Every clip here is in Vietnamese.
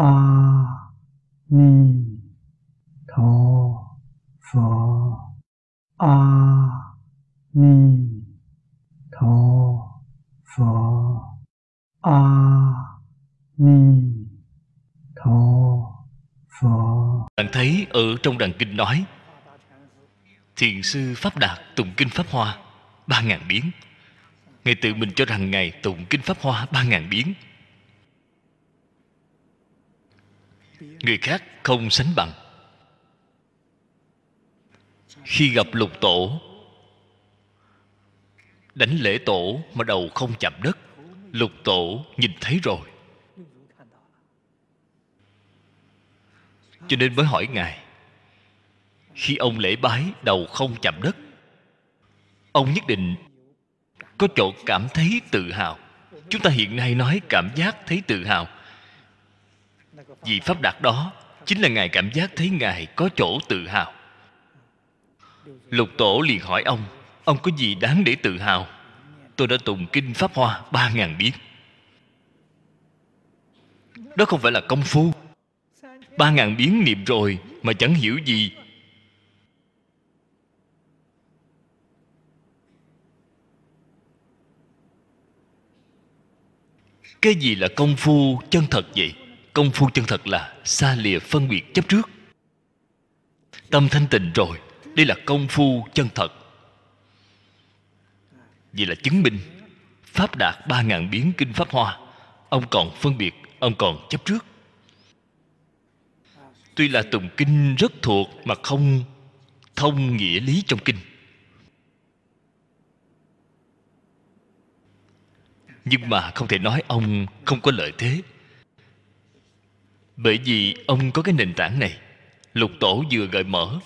a ni tho pho a ni tho pho a ni tho pho bạn thấy ở trong đàn kinh nói, thiền sư pháp đạt tụng kinh pháp hoa ba ngàn biến. Ngài tự mình cho rằng ngài tụng kinh pháp hoa ba ngàn biến. Người khác không sánh bằng. Khi gặp lục tổ, đánh lễ tổ mà đầu không chạm đất, lục tổ nhìn thấy rồi. Cho nên mới hỏi ngài, khi ông lễ bái đầu không chạm đất, ông nhất định có chỗ cảm thấy tự hào. Chúng ta hiện nay nói cảm giác thấy tự hào vị pháp đạt đó, chính là ngài cảm giác thấy ngài có chỗ tự hào. Lục tổ liền hỏi ông ông có gì đáng để tự hào? Tôi đã tụng kinh pháp hoa ba ngàn biến. Đó không phải là công phu. Ba ngàn biến niệm rồi mà chẳng hiểu gì. Cái gì là công phu chân thật vậy? Công phu chân thật là xa lìa phân biệt chấp trước. Tâm thanh tịnh rồi, đây là công phu chân thật. Vì là chứng minh, pháp đạt ba ngàn biến kinh pháp hoa, ông còn phân biệt, ông còn chấp trước. Tuy là tụng kinh rất thuộc mà không thông nghĩa lý trong kinh. Nhưng mà không thể nói ông không có lợi thế bởi vì ông có cái nền tảng này. Lục tổ vừa gợi mở,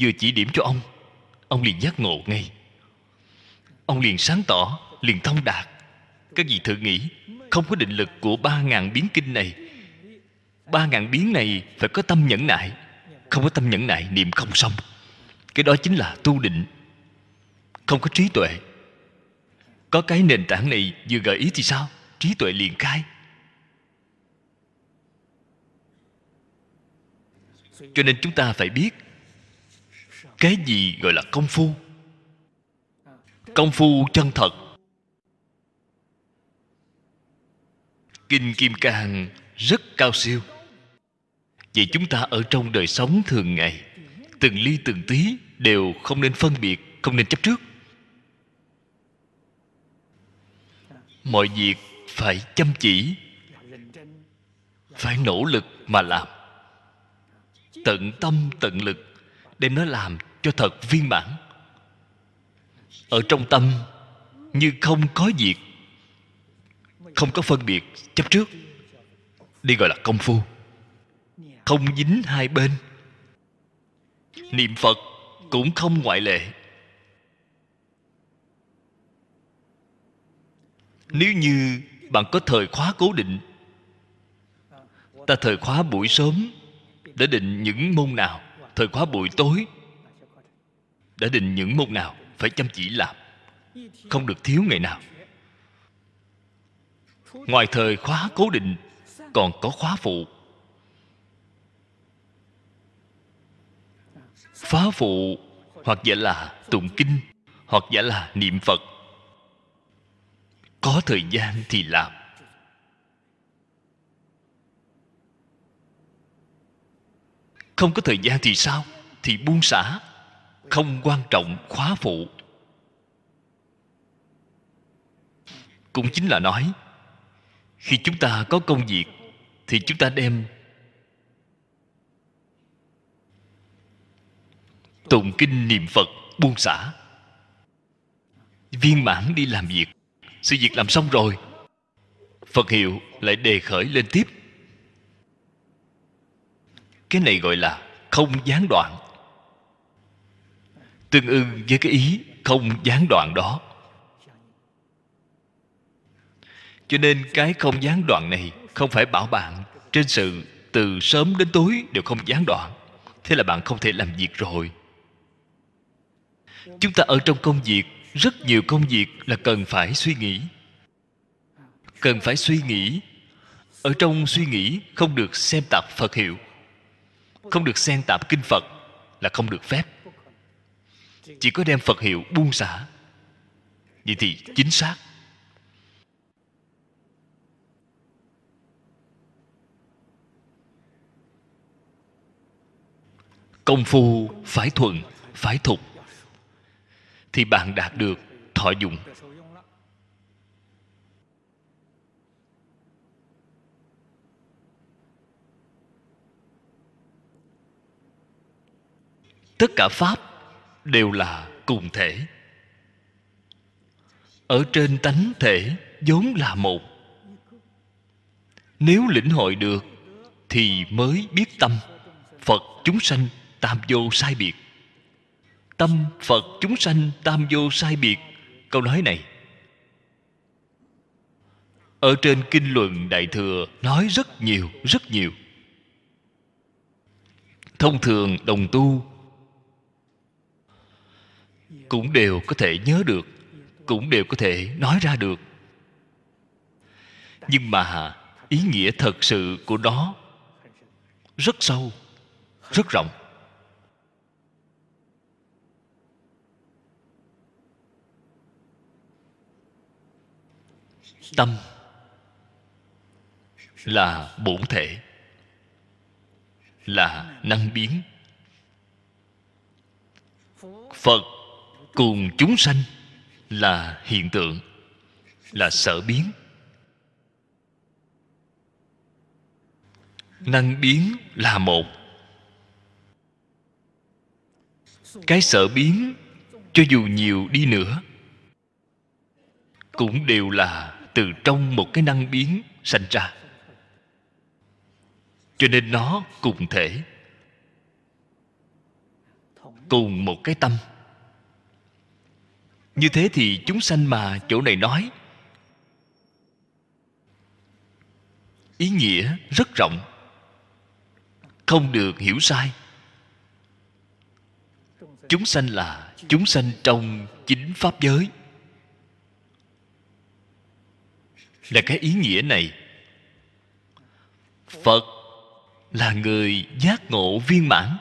vừa chỉ điểm cho ông. Ông liền giác ngộ ngay. Ông liền sáng tỏ, liền thông đạt. Các vị thử nghĩ, không có định lực của ba ngàn biến kinh này. Ba ngàn biến này phải có tâm nhẫn nại. Không có tâm nhẫn nại, niệm không xong. Cái đó chính là tu định. Không có trí tuệ. Có cái nền tảng này vừa gợi ý thì sao? Trí tuệ liền khai. Cho nên chúng ta phải biết cái gì gọi là công phu. Công phu chân thật. Kinh kim cang rất cao siêu. Vậy chúng ta ở trong đời sống thường ngày, từng ly từng tí đều không nên phân biệt, không nên chấp trước. Mọi việc phải chăm chỉ, phải nỗ lực mà làm tận tâm, tận lực, đem nó làm cho thật viên mãn. Ở trong tâm, như không có việc, không có phân biệt, chấp trước, đi gọi là công phu. Không dính hai bên. Niệm phật cũng không ngoại lệ. Nếu như bạn có thời khóa cố định, ta thời khóa buổi sớm đã định những môn nào, thời khóa buổi tối. Đã định những môn nào phải chăm chỉ làm, không được thiếu ngày nào. Ngoài thời khóa cố định, còn có khóa phụ. Phá phụ hoặc giả là tụng kinh, hoặc giả là niệm phật. Có thời gian thì làm. Không có thời gian thì sao? Thì buông xả. Không quan trọng khóa phụ. Cũng chính là nói, khi chúng ta có công việc, thì chúng ta đem tụng kinh niệm phật buông xả. Viên mãn đi làm việc. Sự việc làm xong rồi, phật hiệu lại đề khởi lên tiếp cái này gọi là không gián đoạn. Tương ưng với cái ý không gián đoạn đó. Cho nên cái không gián đoạn này không phải bảo bạn trên sự từ sớm đến tối đều không gián đoạn. Thế là bạn không thể làm việc rồi. Chúng ta ở trong công việc, rất nhiều công việc là cần phải suy nghĩ. Cần phải suy nghĩ. Ở trong suy nghĩ không được xem tạp phật hiệu không được xen tạp kinh phật là không được phép. Chỉ có đem phật hiệu buông xả. Vậy thì chính xác. Công phu phải thuận phải thục. Thì bạn đạt được thọ dụng. Tất cả pháp đều là cùng thể. Ở trên tánh thể vốn là một. Nếu lĩnh hội được thì mới biết tâm, phật chúng sanh tam vô sai biệt. Tâm phật chúng sanh tam vô sai biệt. Câu nói này ở trên kinh luận đại thừa nói rất nhiều rất nhiều. Thông thường đồng tu cũng đều có thể nhớ được, cũng đều có thể nói ra được. Nhưng mà ý nghĩa thật sự của nó rất sâu, rất rộng. Tâm là bổn thể, là năng biến. Phật cùng chúng sanh là hiện tượng, là sở biến. Năng biến là một. Cái sở biến cho dù nhiều đi nữa, cũng đều là từ trong một cái năng biến sanh ra. Cho nên nó cùng thể, cùng một cái tâm như thế thì chúng sanh mà chỗ này nói, ý nghĩa rất rộng, không được hiểu sai. Chúng sanh là chúng sanh trong chính pháp giới. Là cái ý nghĩa này, phật là người giác ngộ viên mãn.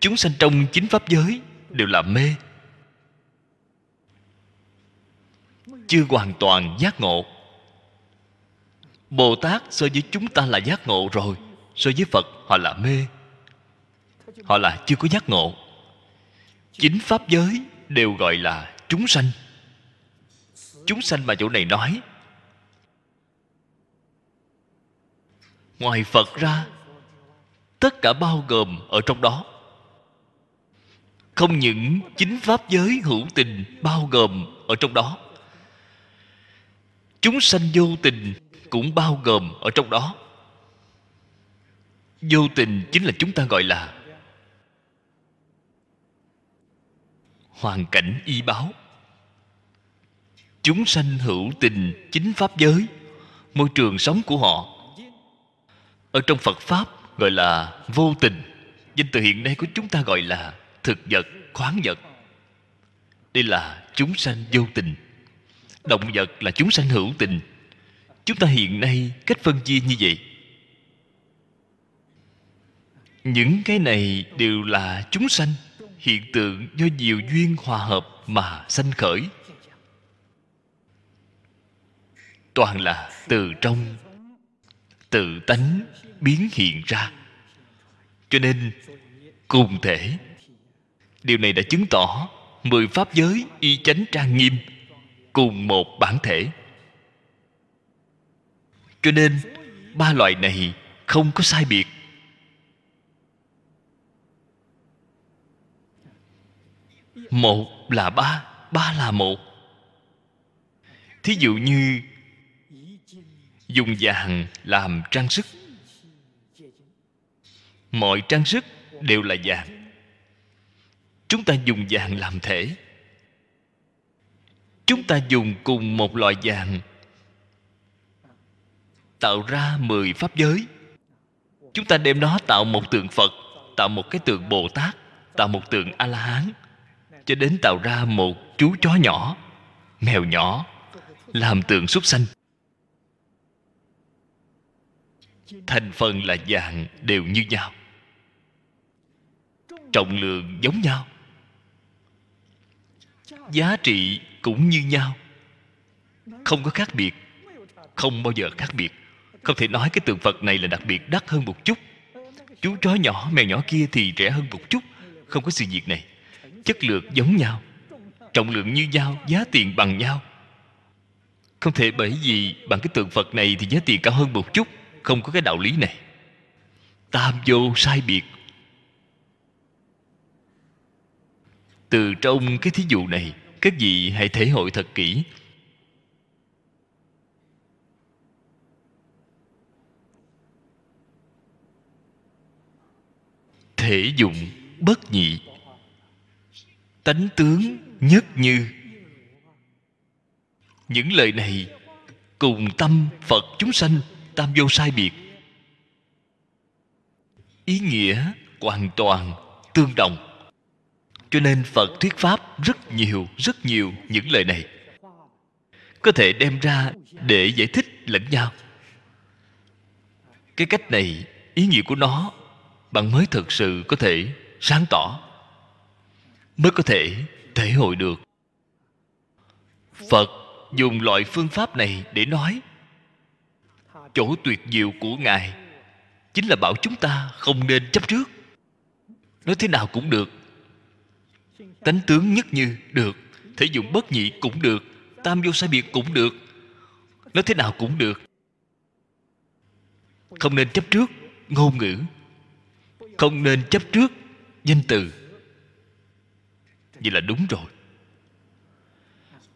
Chúng sanh trong chính pháp giới đều là mê. Chưa hoàn toàn giác ngộ. Bồ tát so với chúng ta là giác ngộ rồi, so với phật họ là mê. Họ là chưa có giác ngộ. Chính pháp giới đều gọi là chúng sanh. Chúng sanh mà chỗ này nói. Ngoài phật ra, tất cả bao gồm ở trong đó. Không những chính pháp giới hữu tình bao gồm ở trong đó chúng sanh vô tình cũng bao gồm ở trong đó. Vô tình chính là chúng ta gọi là hoàn cảnh y báo. Chúng sanh hữu tình chính pháp giới, môi trường sống của họ. Ở trong phật pháp gọi là vô tình, danh từ hiện nay của chúng ta gọi là thực vật, khoáng vật. Đây là chúng sanh vô tình động vật là chúng sanh hữu tình. Chúng ta hiện nay cách phân chia như vậy. Những cái này đều là chúng sanh, hiện tượng do nhiều duyên hòa hợp mà sanh khởi. Toàn là từ trong tự tánh biến hiện ra. Cho nên, cùng thể, điều này đã chứng tỏ mười pháp giới y chánh trang nghiêm cùng một bản thể. Cho nên, ba loại này không có sai biệt. Một là ba ba là một. Thí dụ như, dùng vàng làm trang sức. Mọi trang sức đều là vàng. Chúng ta dùng vàng làm thể chúng ta dùng cùng một loại vàng, tạo ra mười pháp giới. Chúng ta đem nó tạo một tượng phật, tạo một cái tượng bồ tát, tạo một tượng a la hán cho đến tạo ra một chú chó nhỏ, mèo nhỏ, làm tượng súc sanh. Thành phần là dạng đều như nhau, trọng lượng giống nhau. Giá trị cũng như nhau. Không có khác biệt, không bao giờ khác biệt. Không thể nói cái tượng phật này là đặc biệt đắt hơn một chút. Chú chó nhỏ, mèo nhỏ kia thì rẻ hơn một chút. Không có sự việc này. Chất lượng giống nhau, trọng lượng như nhau, giá tiền bằng nhau. Không thể bởi vì bằng cái tượng phật này thì giá tiền cao hơn một chút. Không có cái đạo lý này. Tam vô sai biệt. Từ trong cái thí dụ này các vị hãy thể hội thật kỹ. Thể dụng bất nhị. Tánh tướng nhất như. Những lời này cùng tâm phật chúng sanh, tam vô sai biệt. Ý nghĩa hoàn toàn tương đồng cho nên phật thuyết pháp rất nhiều rất nhiều những lời này. Có thể đem ra để giải thích lẫn nhau. Cái cách này, ý nghĩa của nó, bạn mới thực sự có thể sáng tỏ, mới có thể thể hội được. Phật dùng loại phương pháp này để nói, chỗ tuyệt diệu của ngài chính là bảo chúng ta không nên chấp trước. Nói thế nào cũng được tánh tướng nhất như được, thể dụng bất nhị cũng được, tam vô sai biệt cũng được nói thế nào cũng được. Không nên chấp trước ngôn ngữ, không nên chấp trước danh từ. Vậy là đúng rồi.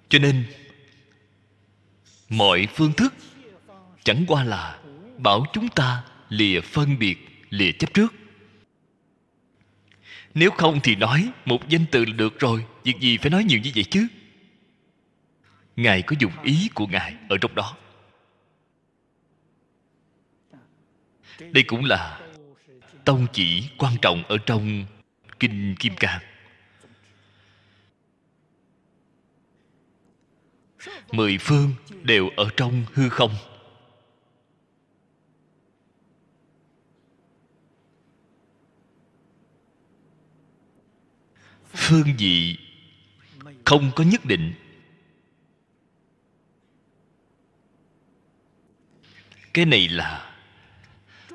Cho nên, mọi phương thức chẳng qua là bảo chúng ta lìa phân biệt, lìa chấp trước nếu không thì nói, một danh từ là được rồi, việc gì phải nói nhiều như vậy chứ? Ngài có dùng ý của ngài ở trong đó. Đây cũng là tông chỉ quan trọng ở trong kinh kim cang. Mười phương đều ở trong hư không. Phương vị không có nhất định. Cái này là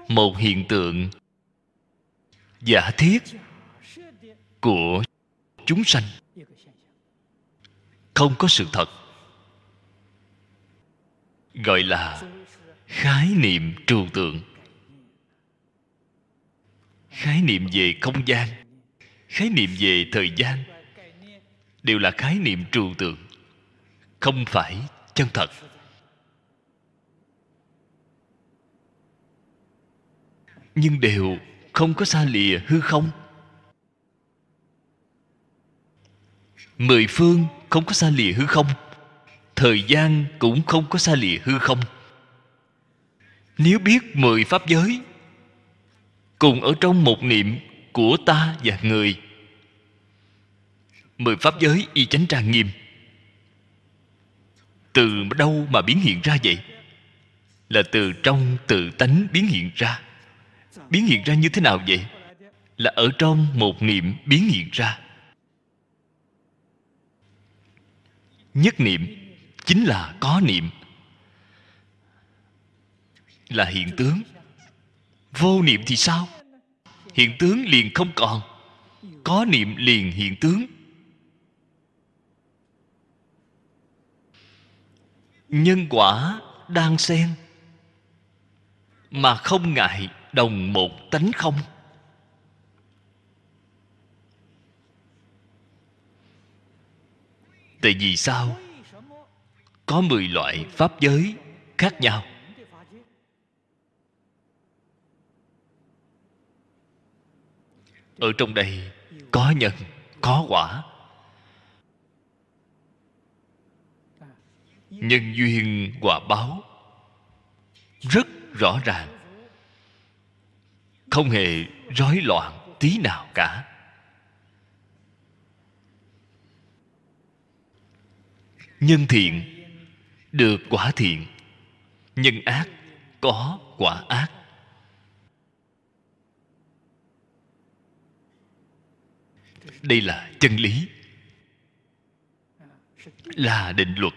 một hiện tượng giả thiết của chúng sanh. Không có sự thật, gọi là khái niệm trừu tượng. Khái niệm về không gian khái niệm về thời gian đều là khái niệm trừu tượng, không phải chân thật. Nhưng đều không có xa lìa hư không. Mười phương không có xa lìa hư không, thời gian cũng không có xa lìa hư không. Nếu biết mười pháp giới, cùng ở trong một niệm của ta và người. Mười pháp giới y chánh trang nghiêm. Từ đâu mà biến hiện ra vậy? Là từ trong tự tánh biến hiện ra. Biến hiện ra như thế nào vậy? Là ở trong một niệm biến hiện ra. Nhất niệm chính là có niệm. Là hiện tướng. Vô niệm thì sao? Hiện tướng liền không còn. Có niệm liền hiện tướng. Nhân quả đang xen, mà không ngại đồng một tánh không. Tại vì sao? Có mười loại pháp giới khác nhau. Ở trong đây có nhân, có quả. Nhân duyên quả báo, rất rõ ràng. Không hề rối loạn tí nào cả. Nhân thiện, được quả thiện. Nhân ác, có quả ác. Đây là chân lý. Là định luật.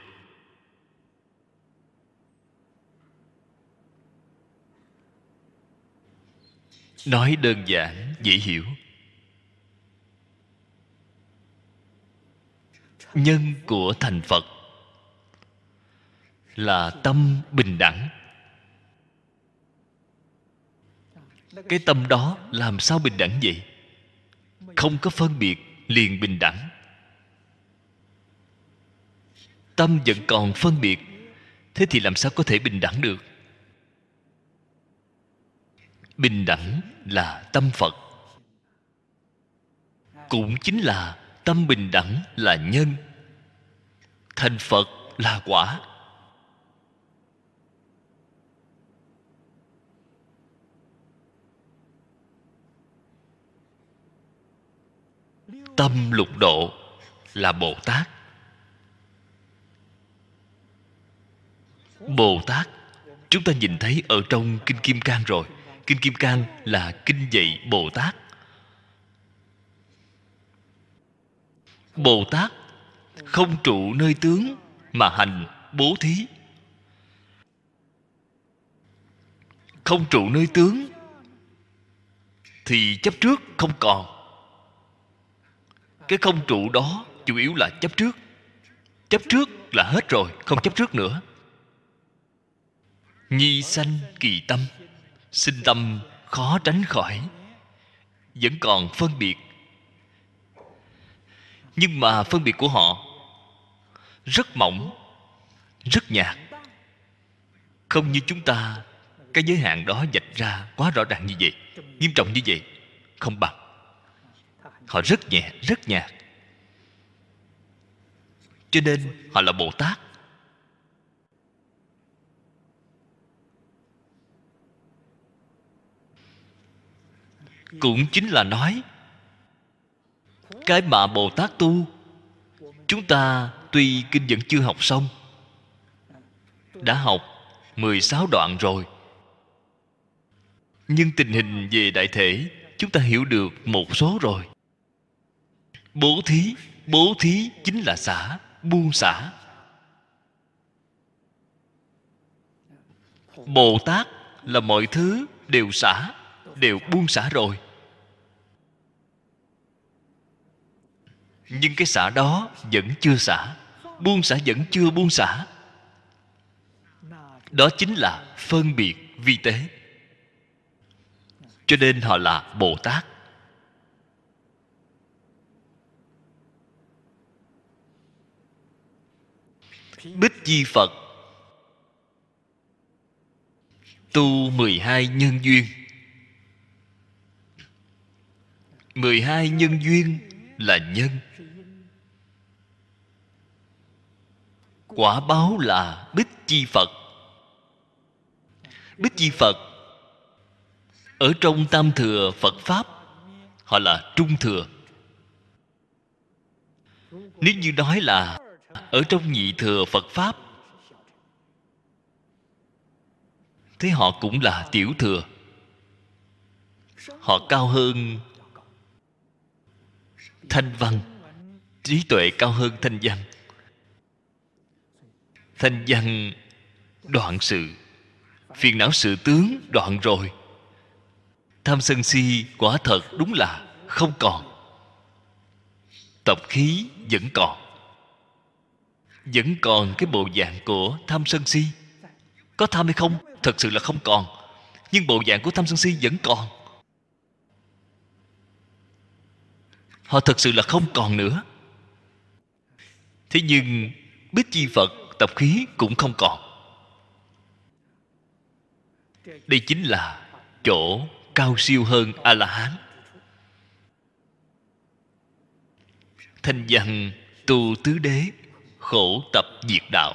Nói đơn giản, dễ hiểu. Nhân của thành phật là tâm bình đẳng. Cái tâm đó làm sao bình đẳng vậy? Không có phân biệt, liền bình đẳng. Tâm vẫn còn phân biệt, thế thì làm sao có thể bình đẳng được? Bình đẳng là tâm phật. Cũng chính là tâm bình đẳng là nhân. Thành phật là quả. Tâm lục độ là bồ tát. Bồ tát, chúng ta nhìn thấy ở trong kinh kim cang rồi. Kinh kim cang là kinh dạy bồ tát. Bồ tát không trụ nơi tướng mà hành bố thí. Không trụ nơi tướng thì chấp trước không còn cái không trụ đó chủ yếu là chấp trước. Chấp trước là hết rồi, không chấp trước nữa. Nhi sanh kỳ tâm, sinh tâm khó tránh khỏi, vẫn còn phân biệt. Nhưng mà phân biệt của họ rất mỏng, rất nhạt. Không như chúng ta, cái giới hạn đó dạch ra quá rõ ràng như vậy, nghiêm trọng như vậy, không bằng họ rất nhẹ, rất nhạt. Cho nên, họ là bồ tát. Cũng chính là nói, cái mà bồ tát tu, chúng ta tuy kinh vẫn chưa học xong, đã học 16 đoạn rồi. Nhưng tình hình về đại thể, chúng ta hiểu được một số rồi bố thí bố thí chính là xả buông xả. Bồ tát là mọi thứ đều xả, đều buông xả rồi. Nhưng cái xả đó vẫn chưa xả, buông xả vẫn chưa buông xả. Đó chính là phân biệt vi tế. Cho nên họ là bồ tát. Bích di phật. Tu 12 nhân duyên. 12 nhân duyên là nhân. Quả báo là bích chi phật. Bích chi phật, ở trong tam thừa phật pháp, họ là trung thừa. Nếu như nói là ở trong nhị thừa phật pháp, thế họ cũng là tiểu thừa. Họ cao hơn thanh văn, trí tuệ cao hơn thanh văn. Thanh văn đoạn sự, phiền não sự tướng đoạn rồi. Tham sân si quả thật đúng là không còn. Tập khí vẫn còn vẫn còn cái bộ dạng của tham sân si. Có tham hay không? Thật sự là không còn. Nhưng bộ dạng của tham sân si vẫn còn. Họ thật sự là không còn nữa. Thế nhưng, bích chi phật tập khí cũng không còn. Đây chính là chỗ cao siêu hơn a la hán thanh văn tu tứ đế khổ tập diệt đạo.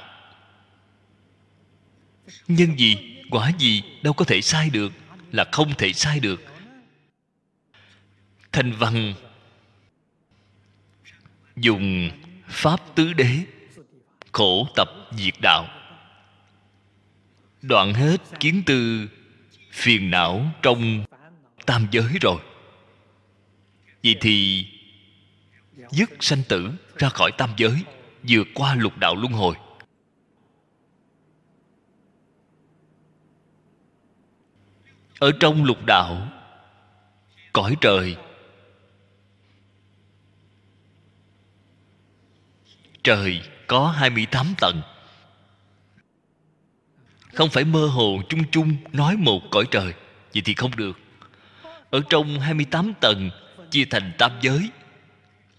Nhân gì, quả gì đâu có thể sai được, là không thể sai được. Thanh văn dùng pháp tứ đế khổ tập diệt đạo. Đoạn hết kiến tư phiền não trong tam giới rồi. Vậy thì dứt sanh tử ra khỏi tam giới vượt qua lục đạo luân hồi. Ở trong lục đạo, cõi trời trời có 28 tầng. Không phải mơ hồ chung chung nói một cõi trời, vậy thì không được. Ở trong 28 tầng chia thành tam giới,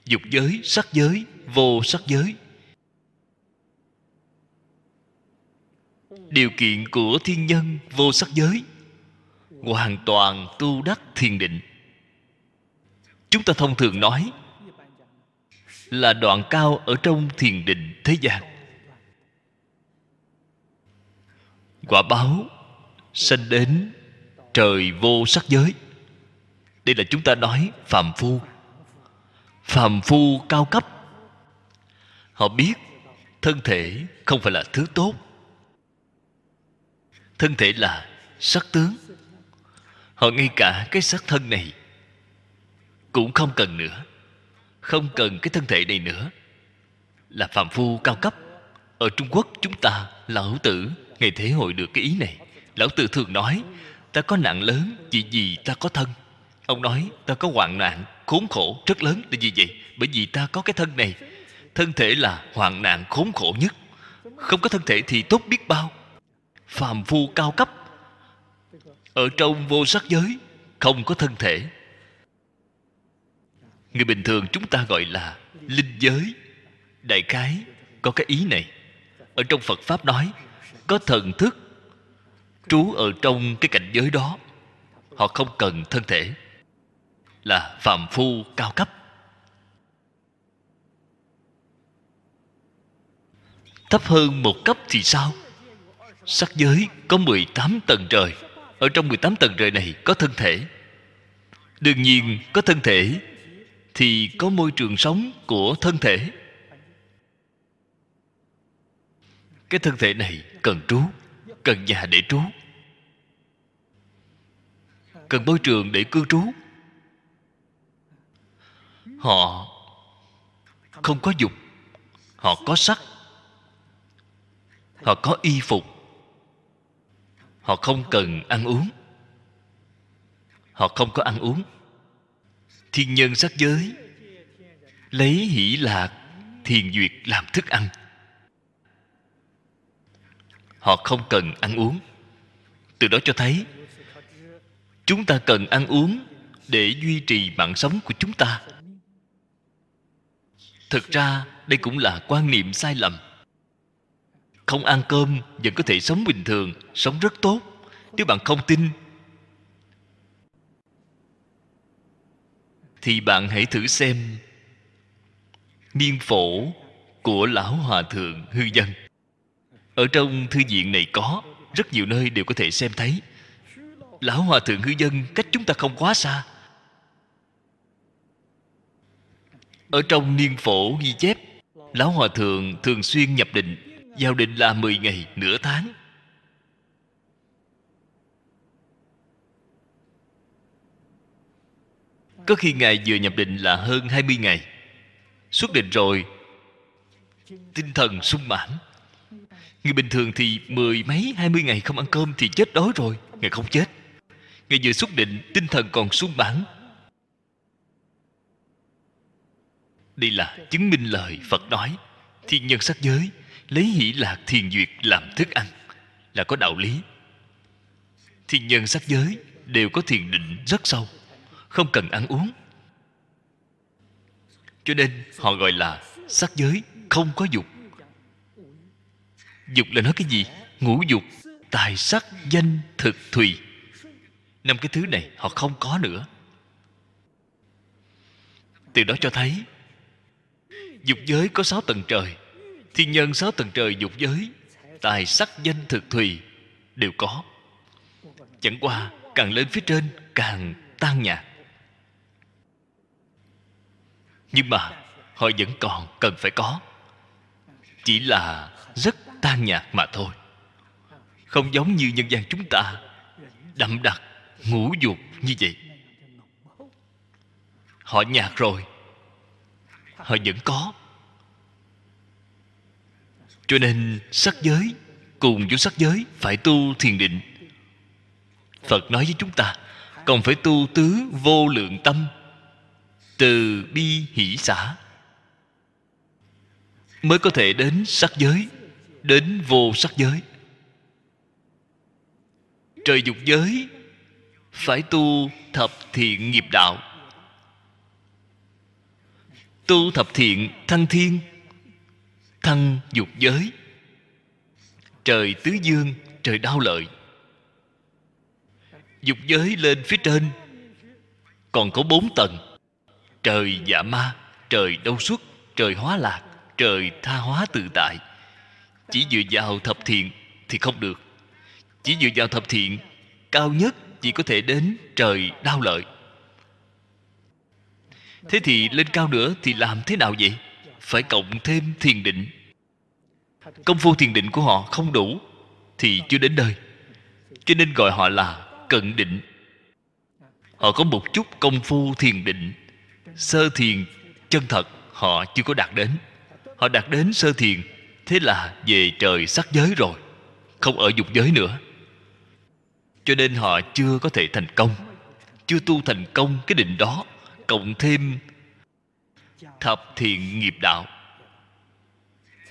dục giới, sắc giới, vô sắc giới. Điều kiện của thiên nhân vô sắc giới. Hoàn toàn tu đắc thiền định. Chúng ta thông thường nói là đoạn cao ở trong thiền định thế gian. Quả báo sanh đến trời vô sắc giới. Đây là chúng ta nói phàm phu. Phàm phu cao cấp. Họ biết thân thể không phải là thứ tốt thân thể là sắc tướng. Họ ngay cả cái xác thân này cũng không cần nữa, không cần cái thân thể này nữa. Là phàm phu cao cấp, ở trung quốc chúng ta, lão tử, ngày thế hội được cái ý này. Lão tử thường nói, ta có nạn lớn vì gì ta có thân. Ông nói, ta có hoạn nạn, khốn khổ rất lớn là gì vậy, bởi vì ta có cái thân này. Thân thể là hoạn nạn khốn khổ nhất. Không có thân thể thì tốt biết bao phàm phu cao cấp. Ở trong vô sắc giới, không có thân thể. Người bình thường chúng ta gọi là linh giới. Đại khái, có cái ý này. Ở trong phật pháp nói, có thần thức trú ở trong cái cảnh giới đó. Họ không cần thân thể. Là phàm phu cao cấp. Thấp hơn một cấp thì sao? Sắc giới có 18 tầng trời. Ở trong 18 tầng trời này có thân thể. Đương nhiên, có thân thể thì có môi trường sống của thân thể. Cái thân thể này cần trú, cần nhà để trú. Cần môi trường để cư trú. Họ không có dục, họ có sắc, họ có y phục họ không cần ăn uống. Họ không có ăn uống. Thiên nhân sắc giới. Lấy hỷ lạc, thiền duyệt làm thức ăn. Họ không cần ăn uống. Từ đó cho thấy, chúng ta cần ăn uống để duy trì mạng sống của chúng ta. Thực ra, đây cũng là quan niệm sai lầm không ăn cơm vẫn có thể sống bình thường, sống rất tốt. Nếu bạn không tin, thì bạn hãy thử xem niên phổ của lão hòa thượng hư dân. Ở trong thư viện này có rất nhiều nơi đều có thể xem thấy. Lão hòa thượng hư dân cách chúng ta không quá xa. Ở trong niên phổ ghi chép, lão hòa thượng thường xuyên nhập định giao định là 10 ngày nửa tháng. Có khi ngài vừa nhập định là hơn 20 ngày. Xuất định rồi, tinh thần sung mãn. Người bình thường thì mười mấy, hai mươi ngày không ăn cơm thì chết đói rồi, ngài không chết. Ngài vừa xuất định, tinh thần còn sung mãn. Đây là chứng minh lời phật nói, thiên nhân sắc giới lấy hỷ lạc thiền duyệt làm thức ăn, là có đạo lý. Thiên nhân sắc giới đều có thiền định rất sâu, không cần ăn uống. Cho nên họ gọi là sắc giới không có dục. Dục là nói cái gì? Ngũ dục, tài sắc, danh, thực, thùy. Năm cái thứ này họ không có nữa. Từ đó cho thấy, dục giới có sáu tầng trời thiên nhân sáu tầng trời dục giới, tài sắc danh thực thùy, đều có. Chẳng qua, càng lên phía trên, càng tan nhạt nhưng mà, họ vẫn còn cần phải có. Chỉ là rất tan nhạt mà thôi. Không giống như nhân gian chúng ta, đậm đặc, ngũ dục như vậy. Họ nhạt rồi, họ vẫn có cho nên sắc giới, cùng với sắc giới phải tu thiền định. Phật nói với chúng ta, còn phải tu tứ vô lượng tâm, từ bi hỷ xã mới có thể đến sắc giới, đến vô sắc giới. Trời dục giới phải tu thập thiện nghiệp đạo. Tu thập thiện thăng thiên thăng dục giới. Trời tứ dương, trời đau lợi. Dục giới lên phía trên, còn có bốn tầng. Trời dạ ma, trời đâu xuất trời hóa lạc, trời tha hóa tự tại. Chỉ dựa vào thập thiện thì không được. Chỉ dựa vào thập thiện, cao nhất chỉ có thể đến trời đau lợi. Thế thì lên cao nữa thì làm thế nào vậy? Phải cộng thêm thiền định công phu thiền định của họ không đủ thì chưa đến nơi. Cho nên gọi họ là cận định. Họ có một chút công phu thiền định, sơ thiền chân thật họ chưa có đạt đến. Họ đạt đến sơ thiền, thế là về trời sắc giới rồi, không ở dục giới nữa. Cho nên họ chưa có thể thành công, chưa tu thành công cái định đó, cộng thêm thập thiện nghiệp đạo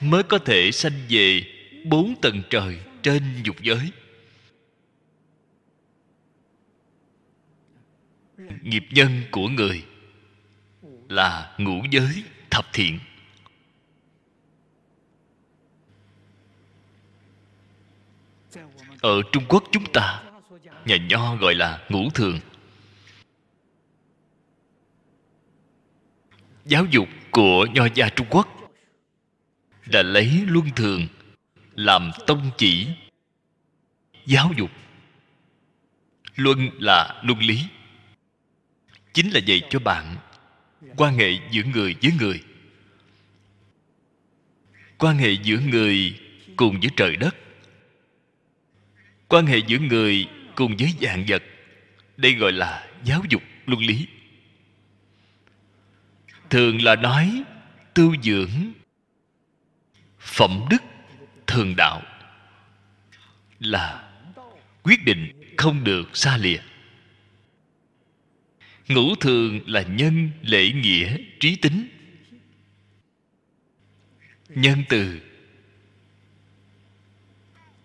mới có thể sanh về bốn tầng trời trên dục giới. Nghiệp nhân của người là ngũ giới thập thiện. Ở trung quốc chúng ta, nhà nho gọi là ngũ thường. Giáo dục của nho gia trung quốc là lấy luân thường làm tông chỉ, giáo dục. Luân là luân lý, chính là dạy cho bạn quan hệ giữa người với người, quan hệ giữa người cùng với trời đất, quan hệ giữa người cùng với dạng vật. Đây gọi là giáo dục luân lý. Thường là nói tu dưỡng phẩm đức thường đạo là quyết định không được xa lìa. Ngũ thường là nhân lễ nghĩa trí tính. Nhân từ,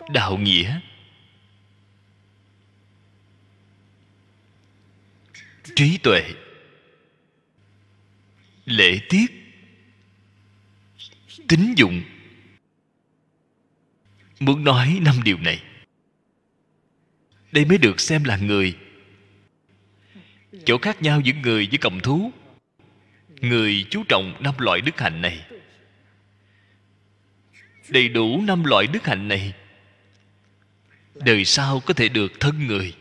đạo nghĩa. Trí tuệ, lễ tiết. Tín dụng muốn nói năm điều này, đây mới được xem là người. Chỗ khác nhau giữa người với cầm thú. Người chú trọng năm loại đức hạnh này. Đầy đủ năm loại đức hạnh này, đời sau có thể được thân người.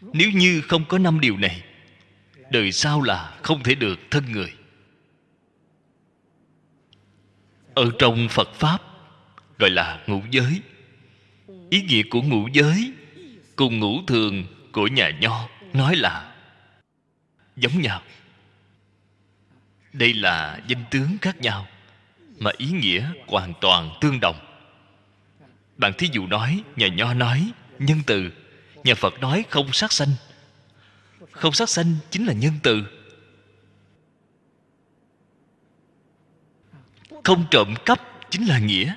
Nếu như không có năm điều này, đời sau là không thể được thân người. Ở trong phật pháp gọi là ngũ giới. Ý nghĩa của ngũ giới cùng ngũ thường của nhà nho nói là giống nhau. Đây là danh tướng khác nhau mà ý nghĩa hoàn toàn tương đồng. Bạn thí dụ nói, nhà nho nói, nhân từ. Nhà phật nói không sát sanh. Không sát sanh chính là nhân từ. Không trộm cắp chính là nghĩa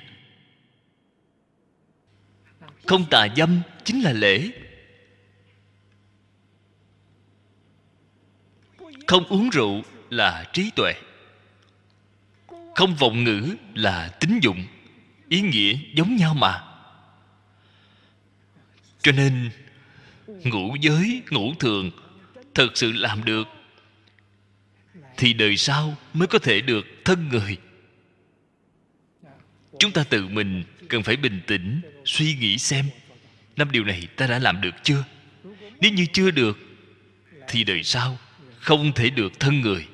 không tà dâm chính là lễ. Không uống rượu là trí tuệ. Không vọng ngữ là tín dụng. Ý nghĩa giống nhau mà. Cho nên, ngũ giới, ngũ thường thật sự làm được, thì đời sau mới có thể được thân người. Chúng ta tự mình cần phải bình tĩnh, suy nghĩ xem, năm điều này ta đã làm được chưa? Nếu như chưa được, thì đời sau không thể được thân người.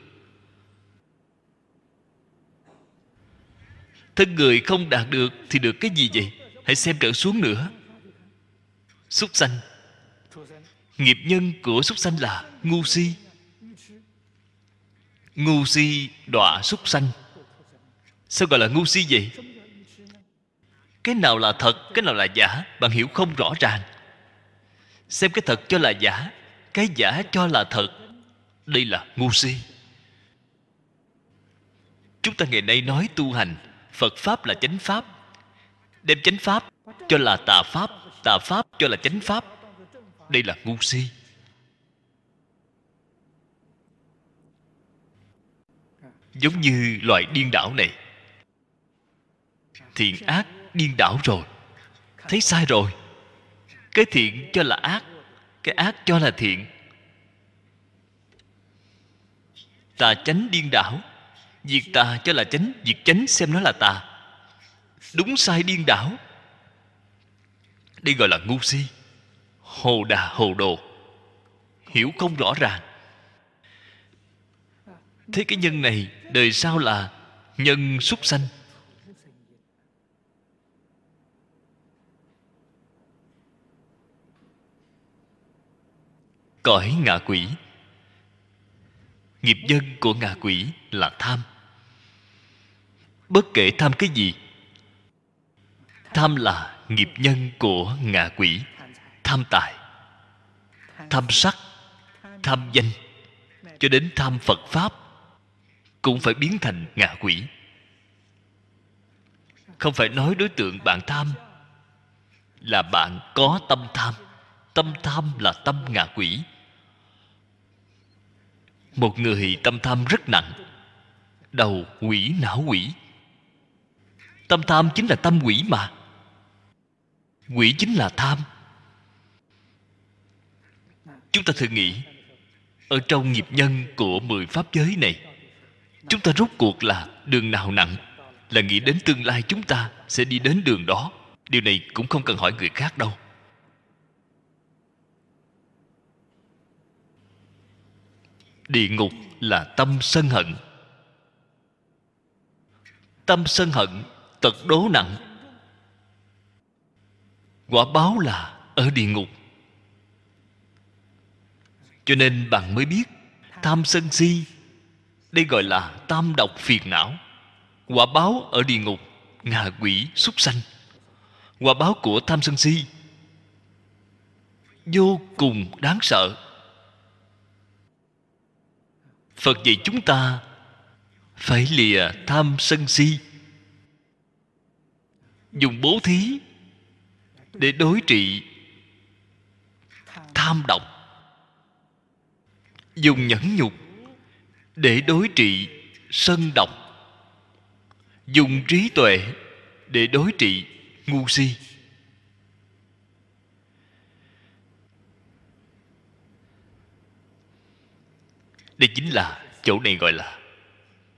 Thân người không đạt được thì được cái gì vậy? Hãy xem trở xuống nữa. Súc sanh. Nghiệp nhân của súc sanh là ngu si. Ngu si đọa súc sanh. Sao gọi là ngu si vậy? Cái nào là thật, cái nào là giả, bạn hiểu không rõ ràng. Xem cái thật cho là giả, cái giả cho là thật. Đây là ngu si. Chúng ta ngày nay nói tu hành, phật pháp là chánh pháp. Đem chánh pháp cho là tà pháp tà pháp cho là chánh pháp. Đây là ngu si. Giống như loại điên đảo này, thiện ác điên đảo rồi. Thấy sai rồi. Cái thiện cho là ác, cái ác cho là thiện. Tà chánh điên đảo, việc tà cho là chánh, việc chánh xem nó là tà đúng sai điên đảo. Đây gọi là ngu si. Hồ đà hồ đồ. Hiểu không rõ ràng. Thế cái nhân này đời sau là nhân súc sanh. Cõi ngạ quỷ. Nghiệp nhân của ngạ quỷ là tham. Bất kể tham cái gì, tham là nghiệp nhân của ngạ quỷ, tham tài, tham sắc, tham danh. Cho đến tham phật pháp cũng phải biến thành ngạ quỷ. Không phải nói đối tượng bạn tham là bạn có tâm tham tâm tham là tâm ngạ quỷ. Một người tâm tham rất nặng, đầu quỷ, não quỷ. Tâm tham chính là tâm quỷ mà. Quỷ chính là tham. Chúng ta thử nghĩ, ở trong nghiệp nhân của mười pháp giới này, chúng ta rốt cuộc là đường nào nặng, là nghĩ đến tương lai chúng ta sẽ đi đến đường đó? Điều này cũng không cần hỏi người khác đâu. Địa ngục là tâm sân hận. Tâm sân hận tật đố nặng. Quả báo là ở địa ngục. Cho nên bạn mới biết, tham sân si, đây gọi là tam độc phiền não. Quả báo ở địa ngục, ngạ quỷ súc sanh. Quả báo của tham sân si vô cùng đáng sợ phật dạy chúng ta phải lìa tham sân si. Dùng bố thí để đối trị tham độc dùng nhẫn nhục để đối trị sân độc dùng trí tuệ để đối trị ngu si. Đây chính là chỗ này gọi là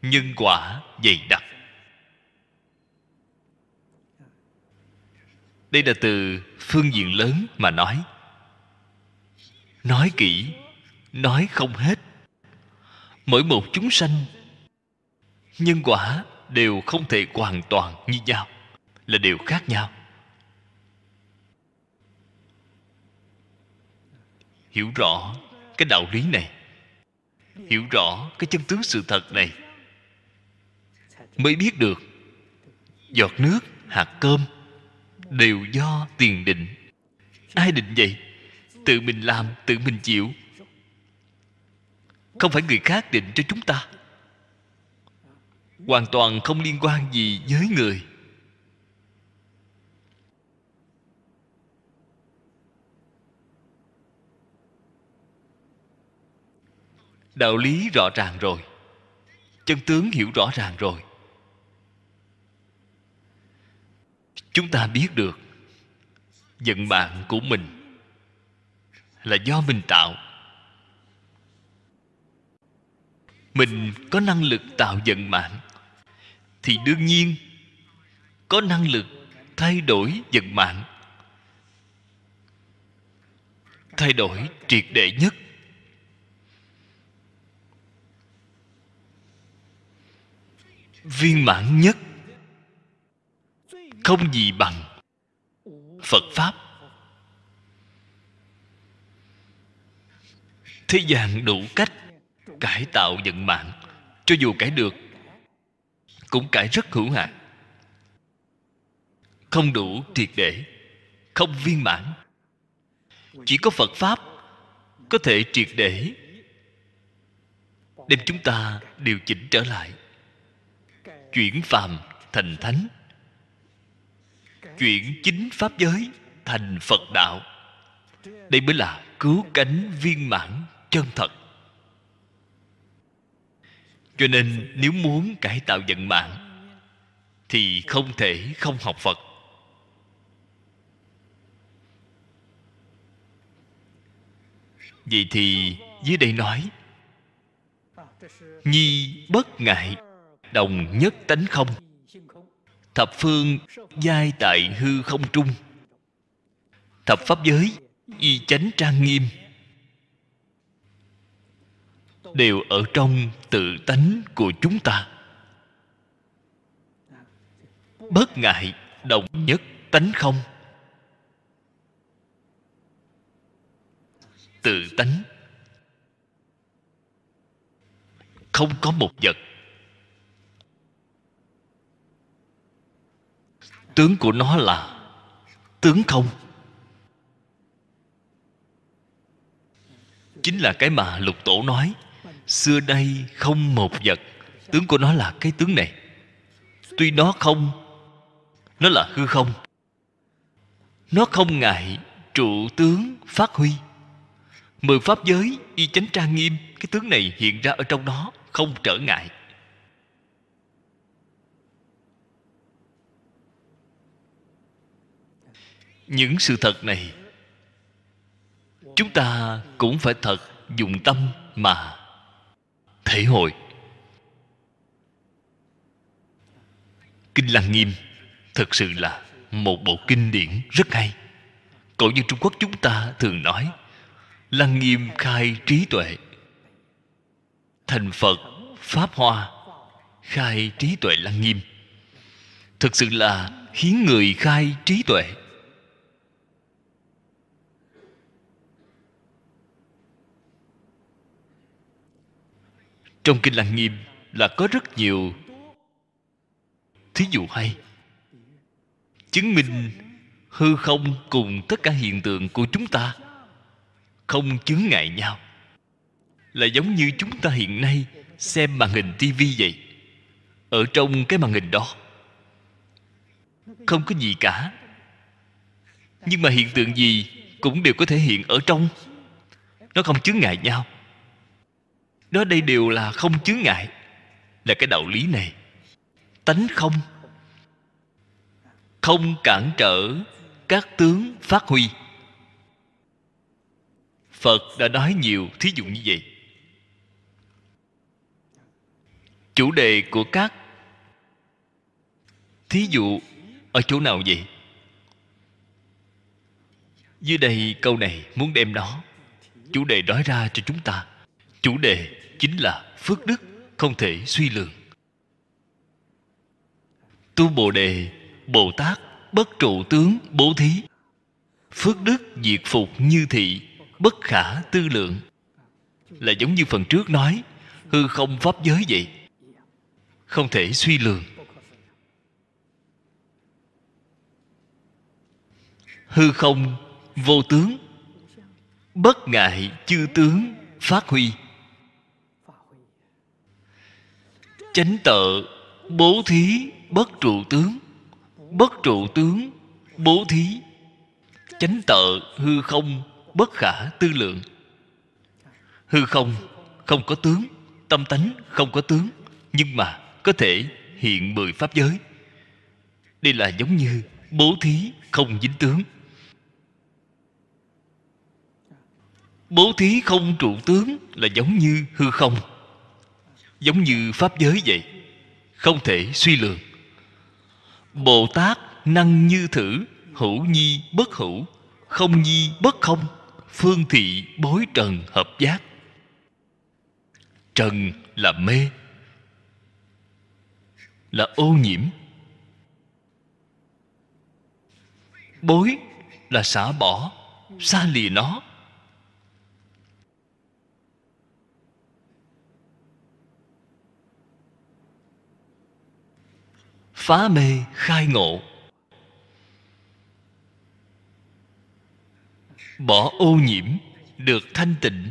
nhân quả dày đặc. Đây là từ phương diện lớn mà nói. Nói kỹ, nói không hết. Mỗi một chúng sanh, nhân quả đều không thể hoàn toàn như nhau, là đều khác nhau. Hiểu rõ cái đạo lý này hiểu rõ cái chân tướng sự thật này, mới biết được giọt nước, hạt cơm đều do tiền định. Ai định vậy? Tự mình làm, tự mình chịu. Không phải người khác định cho chúng ta. Hoàn toàn không liên quan gì với người. Đạo lý rõ ràng rồi. Chân tướng hiểu rõ ràng rồi. Chúng ta biết được, vận mạng của mình là do mình tạo. Mình có năng lực tạo vận mạng, thì đương nhiên có năng lực thay đổi vận mạng, thay đổi triệt để nhất. Viên mãn nhất. Không gì bằng phật pháp. Thế gian đủ cách cải tạo vận mạng, cho dù cải được, cũng cải rất hữu hạn. Không đủ triệt để, không viên mãn. Chỉ có phật pháp có thể triệt để, đem chúng ta điều chỉnh trở lại chuyển phàm thành thánh. Chuyển chính pháp giới thành phật đạo. Đây mới là cứu cánh viên mãn chân thật. Cho nên nếu muốn cải tạo vận mạng, thì không thể không học phật. Vậy thì, dưới đây nói, nhi bất ngại đồng nhất tánh không. Thập phương, giai tại hư không trung. Thập pháp giới, y chánh trang nghiêm. Đều ở trong tự tánh của chúng ta. Bất ngại đồng nhất tánh không. Tự tánh. Không có một vật tướng của nó là tướng không? Chính là cái mà lục tổ nói, xưa đây không một vật, tướng của nó là cái tướng này. Tuy nó không, nó là hư không. Nó không ngại trụ tướng phát huy. Mười pháp giới y chánh trang nghiêm, cái tướng này hiện ra ở trong đó không trở ngại. Những sự thật này. Chúng ta cũng phải thật dùng tâm mà thể hội. Kinh lăng nghiêm thực sự là một bộ kinh điển rất hay. Cổ nhân trung quốc chúng ta thường nói, lăng nghiêm khai trí tuệ. Thành phật, pháp hoa, khai trí tuệ lăng nghiêm. Thực sự là khiến người khai trí tuệ. Trong kinh lăng nghiêm là có rất nhiều thí dụ hay. Chứng minh hư không cùng tất cả hiện tượng của chúng ta không chướng ngại nhau. Là giống như chúng ta hiện nay xem màn hình tivi vậy. Ở trong cái màn hình đó, không có gì cả. Nhưng mà hiện tượng gì cũng đều có thể hiện ở trong. Nó không chướng ngại nhau đó đây đều là không chướng ngại. Là cái đạo lý này. Tánh không. Không cản trở các tướng phát huy. Phật đã nói nhiều thí dụ như vậy. Chủ đề của các thí dụ ở chỗ nào vậy? Dưới đây câu này muốn đem nó, chủ đề nói ra cho chúng ta. Chủ đề chính là phước đức không thể suy lường. Tu bồ đề, bồ tát, bất trụ tướng, bố thí, phước đức diệt phục như thị, bất khả tư lượng. Là giống như phần trước nói, hư không pháp giới vậy, không thể suy lường. Hư không vô tướng, bất ngại chư tướng phát huy. Chánh tự, bố thí, bất trụ tướng. Bất trụ tướng, bố thí. Chánh tự, hư không, bất khả tư lượng. Hư không không có tướng. Tâm tánh, không có tướng. Nhưng mà có thể hiện mười pháp giới. Đây là giống như bố thí không dính tướng. Bố thí không trụ tướng là giống như hư không giống như pháp giới vậy. Không thể suy lường. Bồ tát năng như thử, hữu nhi bất hữu, không nhi bất không, phương thị bối trần hợp giác. Trần là mê, là ô nhiễm. Bối là xả bỏ, xa lìa nó. Phá mê khai ngộ. Bỏ ô nhiễm được thanh tịnh.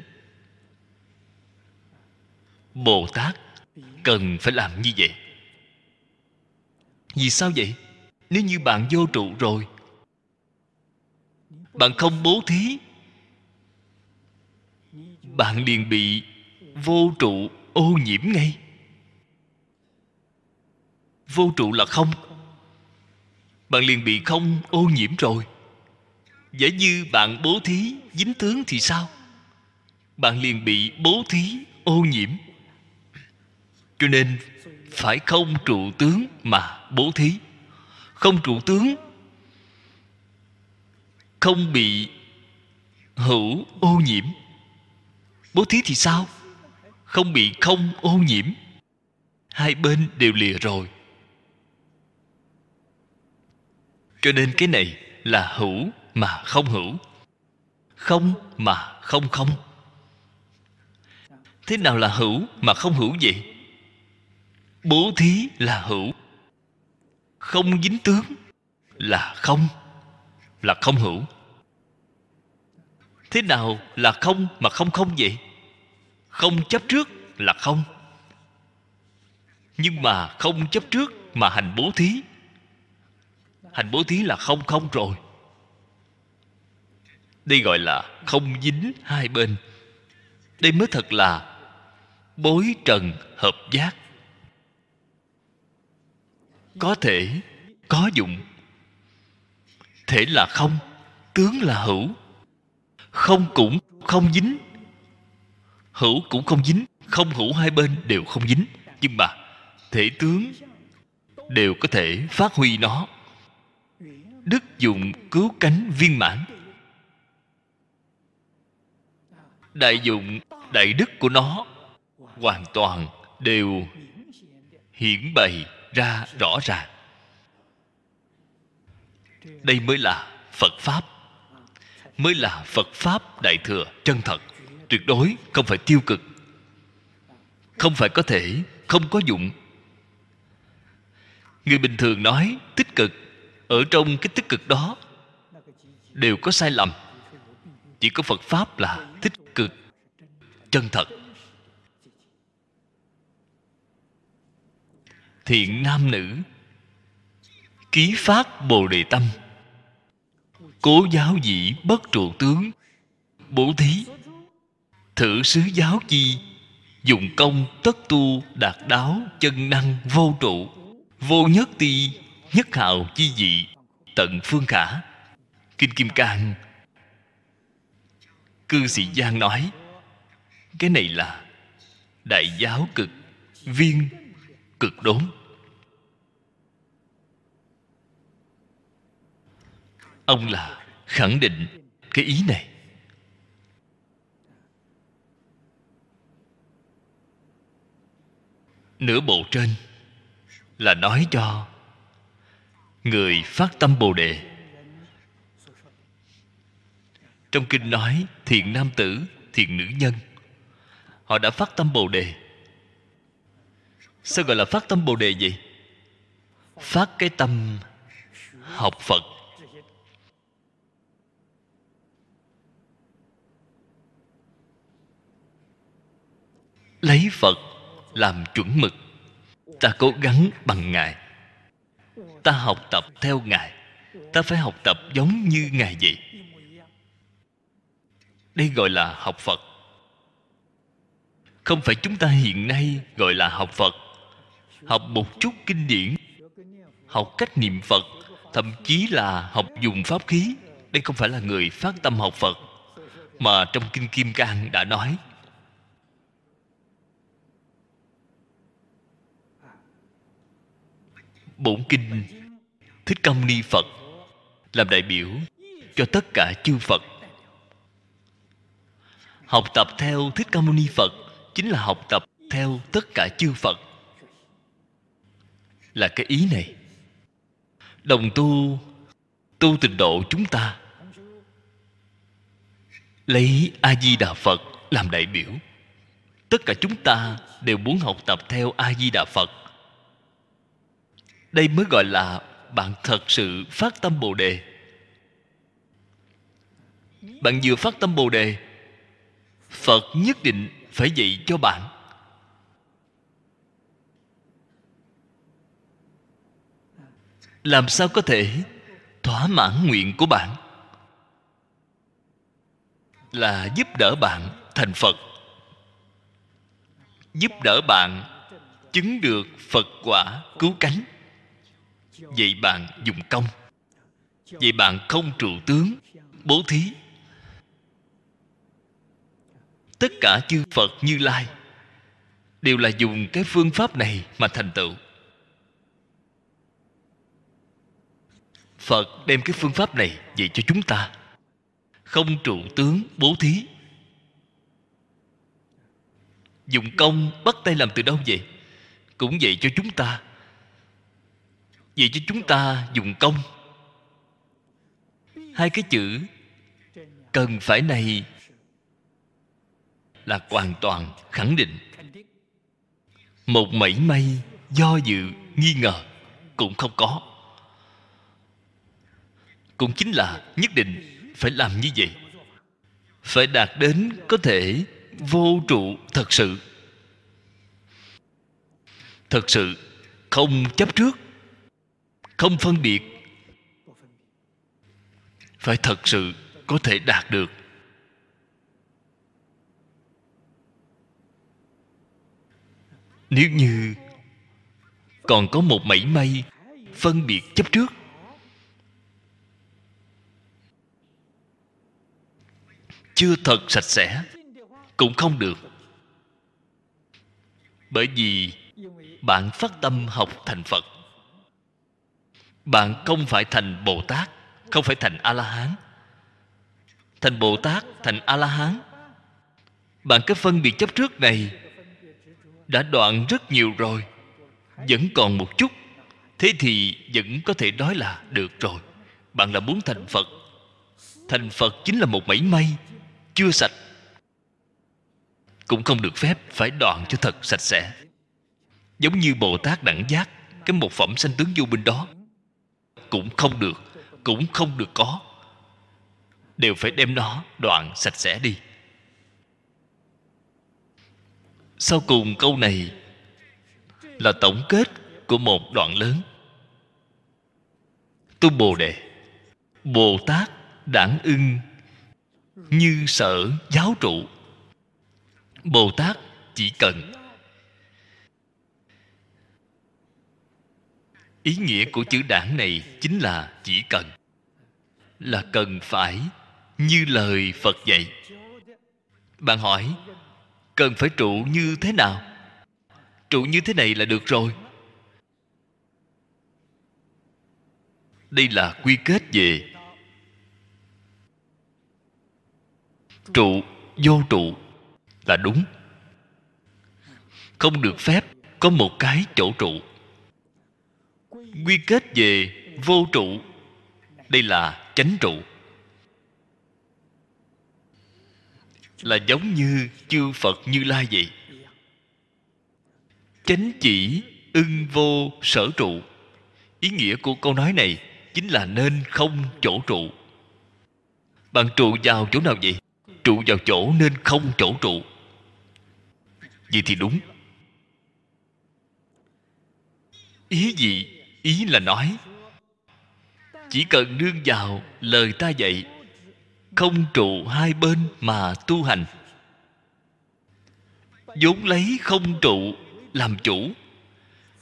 Bồ tát cần phải làm như vậy. Vì sao vậy? Nếu như bạn vô trụ rồi, bạn không bố thí, bạn liền bị vô trụ ô nhiễm ngay vô trụ là không. Bạn liền bị không ô nhiễm rồi. Giả như bạn bố thí, dính tướng thì sao? Bạn liền bị bố thí ô nhiễm. Cho nên phải không trụ tướng mà bố thí. Không trụ tướng, không bị hữu ô nhiễm. Bố thí thì sao? Không bị không ô nhiễm. Hai bên đều lìa rồi. Cho nên cái này là hữu mà không hữu. Không mà không không. Thế nào là hữu mà không hữu vậy? Bố thí là hữu. Không dính tướng là không là không hữu. Thế nào là không mà không không vậy? Không chấp trước là không. Nhưng mà không chấp trước mà hành bố thí hành bố thí là không không rồi. Đây gọi là không dính hai bên. Đây mới thật là bối trần hợp giác. Có thể, có dụng. Thể là không, tướng là hữu. Không cũng không dính. Hữu cũng không dính, không hữu hai bên đều không dính. Nhưng mà thể tướng đều có thể phát huy nó đức dụng cứu cánh viên mãn. Đại dụng, đại đức của nó hoàn toàn đều hiển bày ra rõ ràng. Đây mới là phật pháp, mới là phật pháp đại thừa chân thật, tuyệt đối không phải tiêu cực, không phải có thể, không có dụng. Người bình thường nói ở trong cái tích cực đó, đều có sai lầm. Chỉ có phật pháp là tích cực, chân thật. Thiện nam nữ, ký phát bồ đề tâm. Cố giáo dĩ bất trụ tướng bố thí. Thử sứ giáo chi dụng công tất tu, đạt đáo chân năng vô trụ. Vô nhất ti nhất hào chi dị, tận phương khả. Kinh kim cang. Cư sĩ giang nói, cái này là đại giáo cực viên cực đốn. Ông là khẳng định cái ý này. Nửa bộ trên là nói cho người phát tâm bồ đề. Trong kinh nói, thiện nam tử, thiện nữ nhân. Họ đã phát tâm bồ đề. Sao gọi là phát tâm bồ đề vậy? Phát cái tâm học phật. Lấy phật làm chuẩn mực. Ta cố gắng bằng ngài ta học tập theo ngài. Ta phải học tập giống như ngài vậy. Đây gọi là học phật. Không phải chúng ta hiện nay gọi là học phật. Học một chút kinh điển, học cách niệm phật, thậm chí là học dùng pháp khí. Đây không phải là người phát tâm học phật, mà trong kinh kim cang đã nói bổn kinh, thích ca mâu ni phật, làm đại biểu cho tất cả chư phật. Học tập theo thích ca mâu ni phật chính là học tập theo tất cả chư phật. Là cái ý này. Đồng tu tu tịnh độ chúng ta. Lấy a di đà phật làm đại biểu. Tất cả chúng ta đều muốn học tập theo a di đà phật đây mới gọi là bạn thật sự phát tâm bồ đề. Bạn vừa phát tâm bồ đề, phật nhất định phải dạy cho bạn. Làm sao có thể thỏa mãn nguyện của bạn? Là giúp đỡ bạn thành phật. Giúp đỡ bạn chứng được phật quả cứu cánh vậy bạn dùng công. Vậy bạn không trụ tướng, bố thí. Tất cả chư phật như lai đều là dùng cái phương pháp này mà thành tựu. Phật đem cái phương pháp này dạy cho chúng ta. Không trụ tướng, bố thí. Dùng công bắt tay làm từ đâu vậy? Cũng vậy cho chúng ta vậy cho chúng ta dùng công. Hai cái chữ cần phải này là hoàn toàn khẳng định. Một mảy may do dự, nghi ngờ cũng không có. Cũng chính là nhất định phải làm như vậy. Phải đạt đến có thể vô trụ thật sự. Thật sự không chấp trước không phân biệt. Phải thật sự có thể đạt được. Nếu như còn có một mảy may phân biệt chấp trước. Chưa thật sạch sẽ cũng không được. Bởi vì bạn phát tâm học thành phật bạn không phải thành bồ tát, không phải thành a la hán thành bồ tát, thành a la hán bạn cái phân biệt chấp trước này đã đoạn rất nhiều rồi, vẫn còn một chút. Thế thì vẫn có thể nói là được rồi. Bạn là muốn thành phật. Thành phật chính là một mảy may, chưa sạch. Cũng không được phép phải đoạn cho thật sạch sẽ. Giống như bồ tát đẳng giác, cái một phẩm sanh tướng vô minh đó cũng không được, cũng không được có. Đều phải đem nó đoạn sạch sẽ đi. Sau cùng câu này là tổng kết của một đoạn lớn. Tu bồ đề, bồ tát đản ưng như sở giáo trụ. Bồ tát chỉ cần ý nghĩa của chữ đảng này chính là chỉ cần. Là cần phải, như lời phật dạy. Bạn hỏi, cần phải trụ như thế nào? Trụ như thế này là được rồi. Đây là quy kết về trụ vô trụ là đúng. Không được phép có một cái chỗ trụ quy kết về vô trụ. Đây là chánh trụ. Là giống như chư phật như lai vậy. Chánh chỉ ưng vô sở trụ. Ý nghĩa của câu nói này chính là nên không chỗ trụ. Bạn trụ vào chỗ nào vậy? Trụ vào chỗ nên không chỗ trụ. Vậy thì đúng. Ý gì ý là nói, chỉ cần nương vào lời ta dạy, không trụ hai bên mà tu hành. Vốn lấy không trụ làm chủ,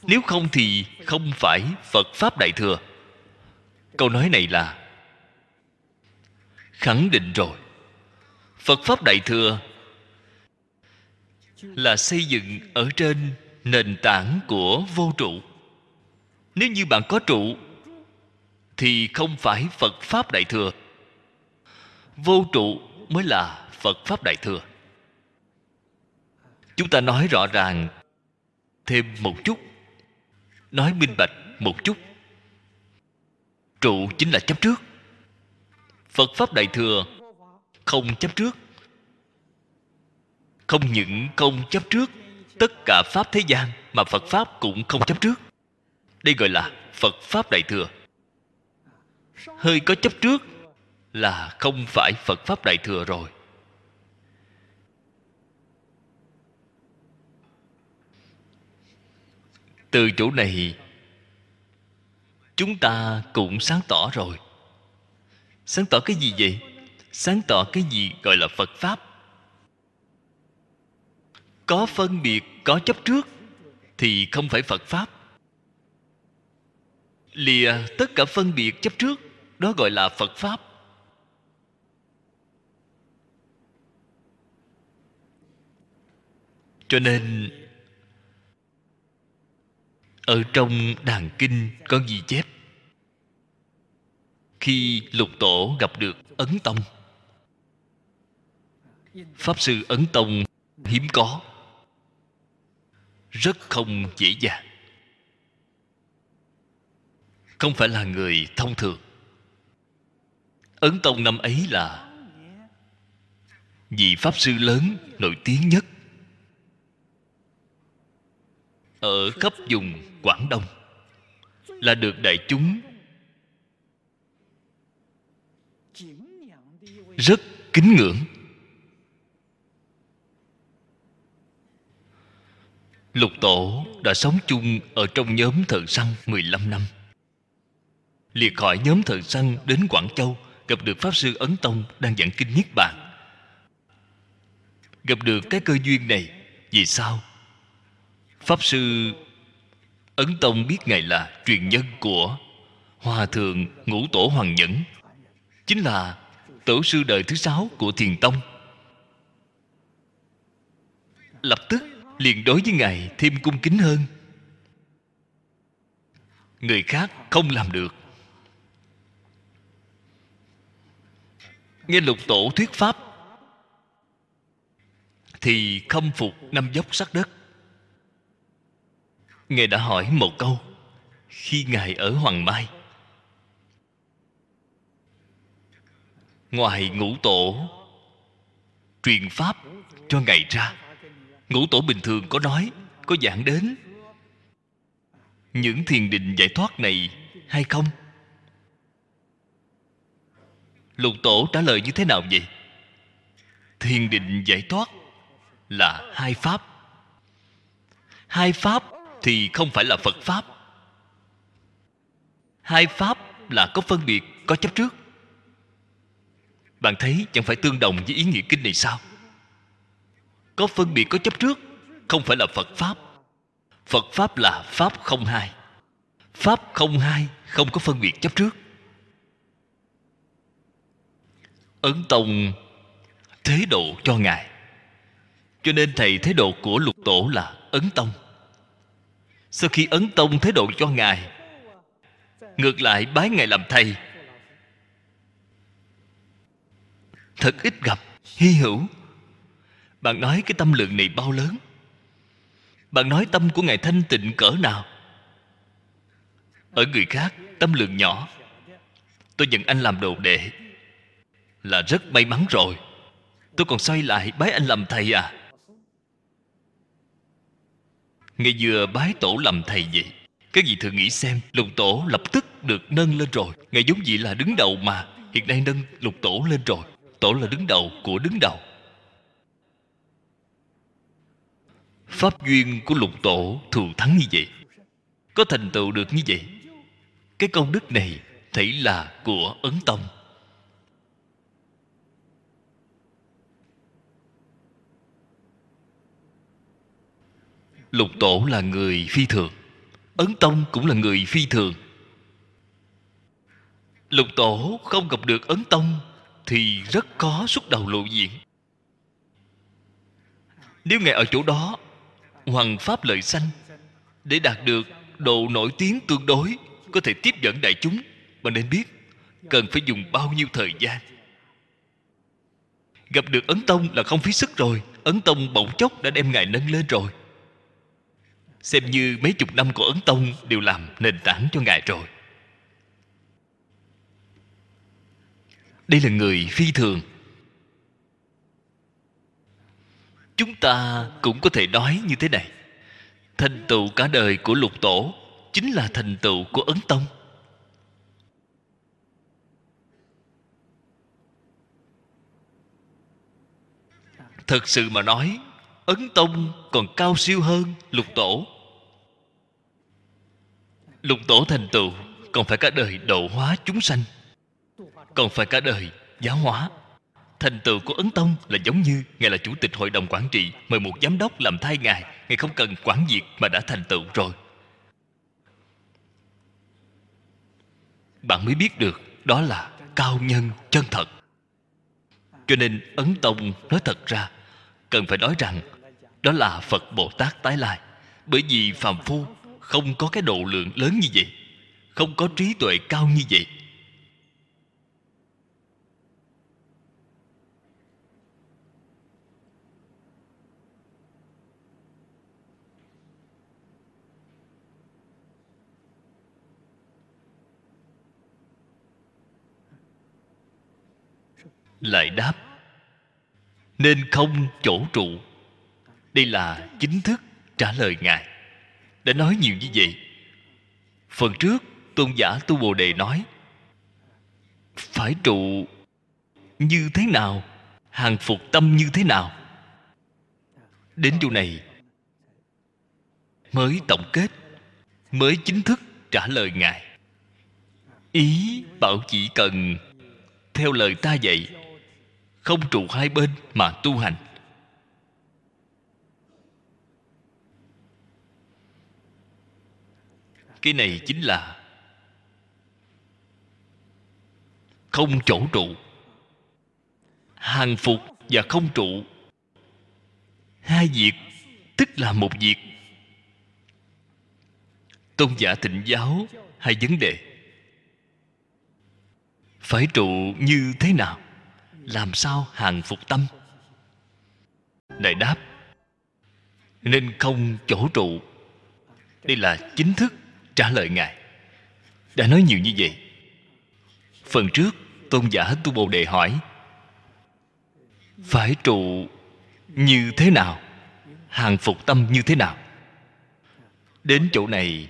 nếu không thì không phải phật pháp đại thừa. Câu nói này là khẳng định rồi. Phật pháp đại thừa là xây dựng ở trên nền tảng của vô trụ nếu như bạn có trụ, thì không phải phật pháp đại thừa. Vô trụ mới là phật pháp đại thừa. Chúng ta nói rõ ràng thêm một chút, nói minh bạch một chút. Trụ chính là chấp trước. Phật pháp đại thừa không chấp trước. Không những không chấp trước tất cả pháp thế gian, mà phật pháp cũng không chấp trước đây gọi là phật pháp đại thừa. Hơi có chấp trước là không phải phật pháp đại thừa rồi. Từ chỗ này, chúng ta cũng sáng tỏ rồi. Sáng tỏ cái gì vậy? Sáng tỏ cái gì gọi là phật pháp? Có phân biệt, có chấp trước thì không phải phật pháp lìa tất cả phân biệt chấp trước, đó gọi là phật pháp. Cho nên, ở trong đàn kinh có ghi chép, khi lục tổ gặp được ấn tông, pháp sư ấn tông hiếm có, rất không dễ dàng không phải là người thông thường. Ấn tông năm ấy là vị pháp sư lớn nổi tiếng nhất ở khắp vùng quảng đông, là được đại chúng rất kính ngưỡng. Lục Tổ đã sống chung ở trong nhóm thợ săn 15 năm. Liệt khỏi nhóm thợ săn đến Quảng Châu, Gặp được Pháp Sư Ấn Tông đang giảng kinh Niết Bàn. Gặp được cái cơ duyên này, Vì sao? Pháp Sư Ấn Tông biết Ngài là truyền nhân của Hòa Thượng Ngũ Tổ Hoàng Nhẫn, Chính là Tổ sư đời thứ sáu của Thiền Tông. Lập tức liền đối với ngài thêm cung kính hơn. Người khác không làm được. Nghe lục tổ thuyết pháp, thì khâm phục năm dốc sắc đất. Ngài đã hỏi một câu, khi ngài ở hoàng mai, ngoài ngũ tổ truyền pháp cho ngài ra, ngũ tổ bình thường có nói, có giảng đến những thiền định giải thoát này hay không? Lục tổ trả lời như thế nào vậy? Thiền định giải thoát là hai pháp. Hai pháp thì không phải là phật pháp. Hai pháp là có phân biệt, có chấp trước. Bạn thấy chẳng phải tương đồng với ý nghĩa kinh này sao? Có phân biệt, có chấp trước, không phải là phật pháp. Phật pháp là pháp không hai. Pháp không hai không có phân biệt chấp trước. Ấn tông thế độ cho ngài. Cho nên thầy, thế độ của lục tổ là ấn tông. Sau khi ấn tông thế độ cho ngài, ngược lại bái ngài làm thầy. Thật ít gặp, hy hữu. Bạn nói cái tâm lượng này bao lớn? Bạn nói tâm của ngài thanh tịnh cỡ nào? Ở người khác, tâm lượng nhỏ. Tôi nhận anh làm đồ đệ là rất may mắn rồi. Tôi còn xoay lại bái anh làm thầy à? Ngày vừa bái tổ làm thầy vậy các vị thử nghĩ xem, lục tổ lập tức được nâng lên rồi. Ngài giống vậy là đứng đầu mà, hiện nay nâng lục tổ lên rồi. Tổ là đứng đầu của đứng đầu. Pháp duyên của lục tổ thù thắng như vậy, có thành tựu được như vậy. Cái công đức này, thấy là của ấn tông. Lục tổ là người phi thường. Ấn tông cũng là người phi thường. Lục tổ không gặp được ấn tông thì rất khó xuất đầu lộ diện. Nếu ngài ở chỗ đó, hoàng pháp lợi sanh, để đạt được độ nổi tiếng tương đối, có thể tiếp dẫn đại chúng. Mà nên biết, cần phải dùng bao nhiêu thời gian. Gặp được ấn tông là không phí sức rồi. Ấn tông bỗng chốc đã đem ngài nâng lên rồi xem như mấy chục năm của ấn tông đều làm nền tảng cho ngài rồi. Đây là người phi thường. Chúng ta cũng có thể nói như thế này. Thành tựu cả đời của lục tổ chính là thành tựu của ấn tông. Thật sự mà nói ấn tông còn cao siêu hơn lục tổ. Lục tổ thành tựu, còn phải cả đời độ hóa chúng sanh. Còn phải cả đời giáo hóa. Thành tựu của ấn tông là giống như ngài là chủ tịch hội đồng quản trị, mời một giám đốc làm thay ngài. Ngài không cần quản việc mà đã thành tựu rồi. Bạn mới biết được đó là cao nhân chân thật. Cho nên ấn tông nói thật ra, cần phải nói rằng đó là phật bồ tát tái lai. Bởi vì phàm phu không có cái độ lượng lớn như vậy, không có trí tuệ cao như vậy. Lại đáp, nên không chỗ trụ đây là chính thức trả lời ngài. Đã nói nhiều như vậy. Phần trước, tôn giả tu bồ đề nói, phải trụ như thế nào? Hàng phục tâm như thế nào? Đến chỗ này mới tổng kết, mới chính thức trả lời ngài. Ý bảo chỉ cần, theo lời ta dạy, không trụ hai bên mà tu hành. Cái này chính là không chỗ trụ. Hàng phục và không trụ. Hai việc, tức là một việc. Tôn giả thịnh giáo, hai vấn đề. Phải trụ như thế nào? Làm sao hàng phục tâm? Đại đáp, nên không chỗ trụ. Đây là chính thức trả lời ngài. Đã nói nhiều như vậy. Phần trước, tôn giả tu bồ đề hỏi, phải trụ như thế nào? Hàng phục tâm như thế nào? Đến chỗ này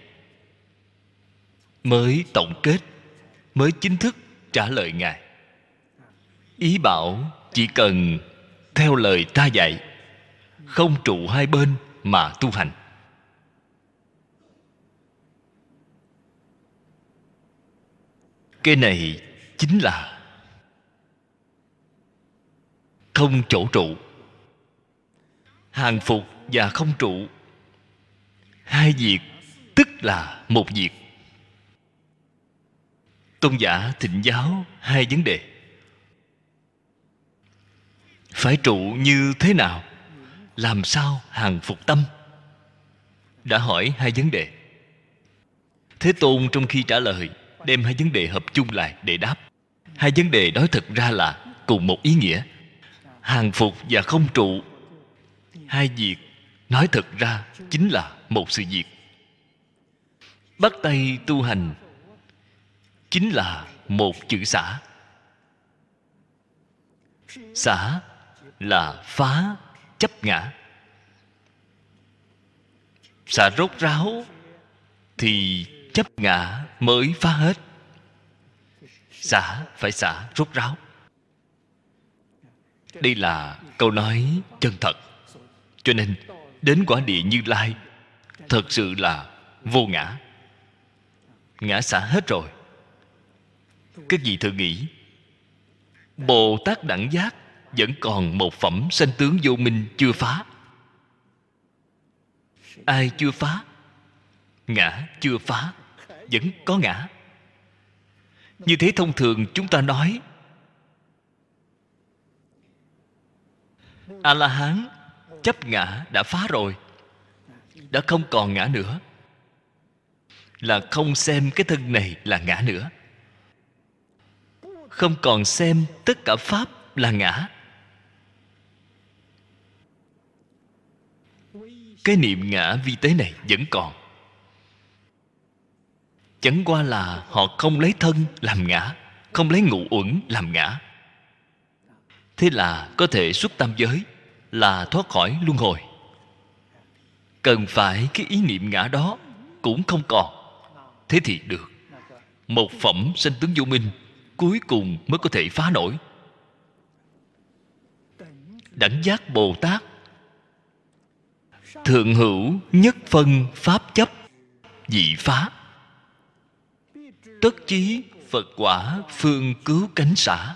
mới tổng kết, mới chính thức trả lời ngài. Ý bảo chỉ cần theo lời ta dạy, không trụ hai bên mà tu hành. Cái này chính là không chỗ trụ. Hàng phục và không trụ. Hai việc, tức là một việc. Tôn giả thịnh giáo hai vấn đề. Phải trụ như thế nào? Làm sao hàng phục tâm? Đã hỏi hai vấn đề. Thế tôn trong khi trả lời đem hai vấn đề hợp chung lại để đáp. Hai vấn đề đó thật ra là cùng một ý nghĩa. Hàng phục và không trụ. Hai việc nói thật ra chính là một sự việc. Bắt tay tu hành chính là một chữ xả. Xả là phá, chấp ngã. Xả rốt ráo thì chấp ngã mới phá hết. Xả, phải xả rốt ráo. Đây là câu nói chân thật. Cho nên, đến quả địa như lai, thật sự là vô ngã. Ngã xả hết rồi. Các vị thử nghĩ bồ tát đẳng giác vẫn còn một phẩm sanh tướng vô minh chưa phá. Ai chưa phá? Ngã chưa phá vẫn có ngã. Như thế thông thường chúng ta nói a la hán chấp ngã đã phá rồi, đã không còn ngã nữa. Là không xem cái thân này là ngã nữa. Không còn xem tất cả pháp là ngã. Cái niệm ngã vi tế này vẫn còn chẳng qua là họ không lấy thân làm ngã, không lấy ngụ uẩn làm ngã. Thế là có thể xuất tam giới, là thoát khỏi luân hồi. Cần phải cái ý niệm ngã đó cũng không còn. Thế thì được. Một phẩm sanh tướng vô minh cuối cùng mới có thể phá nổi. Đẳng giác bồ tát. Thượng hữu nhất phân pháp chấp, dị phá tất chí phật quả phương cứu cánh xã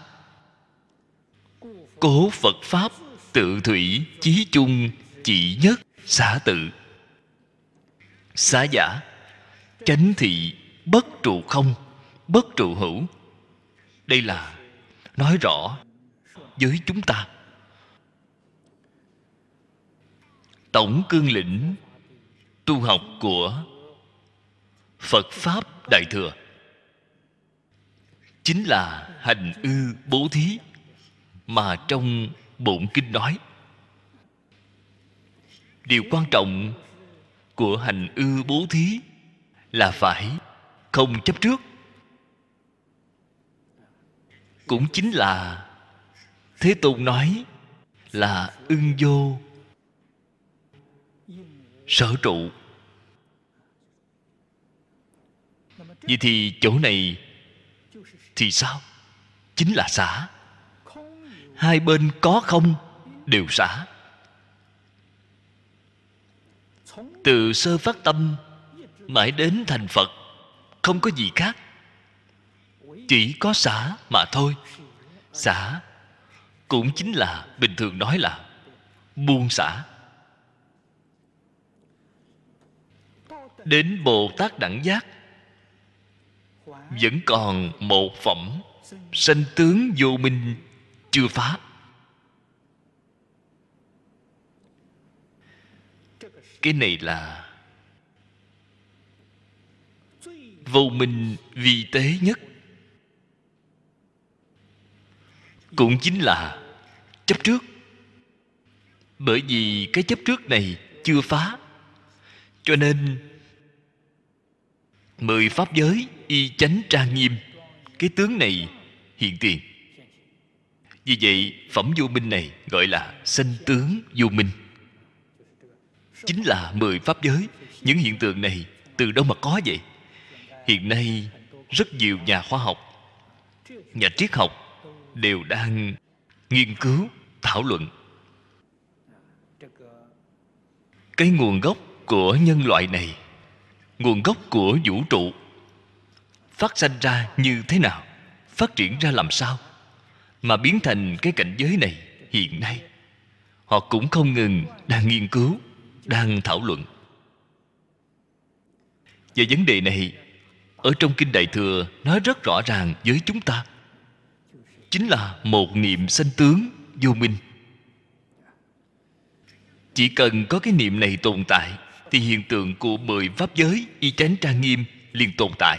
cố phật pháp tự thủy chí chung chỉ nhất xã tự. Xá giả, chánh thị bất trụ không, bất trụ hữu. Đây là nói rõ với chúng ta. Tổng cương lĩnh tu học của phật pháp đại thừa chính là hành ư bố thí mà trong bổn kinh nói. Điều quan trọng của hành ư bố thí là phải không chấp trước. Cũng chính là thế tôn nói là ưng vô sở trụ. Vậy thì chỗ này thì sao? Chính là xả hai bên có không đều xả từ sơ phát tâm, mãi đến thành phật, không có gì khác. Chỉ có xả mà thôi. Xả cũng chính là, bình thường nói là, buông xả. Đến bồ tát đẳng giác vẫn còn một phẩm, sanh tướng vô minh chưa phá. Cái này là vô minh vi tế nhất. Cũng chính là chấp trước. Bởi vì cái chấp trước này chưa phá, cho nên mười pháp giới y chánh trang nghiêm. Cái tướng này hiện tiền. Vì vậy, phẩm vô minh này gọi là sanh tướng vô minh. Chính là mười pháp giới. Những hiện tượng này từ đâu mà có vậy? Hiện nay, rất nhiều nhà khoa học, nhà triết học đều đang nghiên cứu, thảo luận. Cái nguồn gốc của nhân loại này, nguồn gốc của vũ trụ phát sanh ra như thế nào? Phát triển ra làm sao? Mà biến thành cái cảnh giới này hiện nay, họ cũng không ngừng đang nghiên cứu, đang thảo luận. Về vấn đề này ở trong kinh đại thừa nói rất rõ ràng với chúng ta. Chính là một niệm sanh tướng vô minh. Chỉ cần có cái niệm này tồn tại, thì hiện tượng của mười pháp giới y chánh trang nghiêm liền tồn tại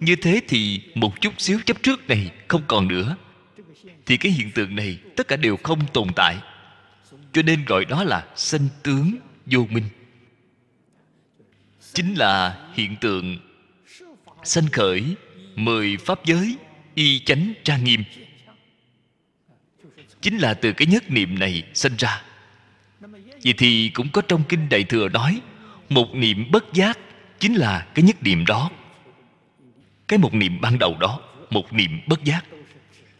như thế thì một chút xíu chấp trước này không còn nữa. Thì cái hiện tượng này tất cả đều không tồn tại. Cho nên gọi đó là sanh tướng vô minh. Chính là hiện tượng sanh khởi mười pháp giới y chánh trang nghiêm. Chính là từ cái nhất niệm này sinh ra. Vậy thì cũng có trong kinh đại thừa nói, một niệm bất giác chính là cái nhất niệm đó cái một niệm ban đầu đó, một niệm bất giác,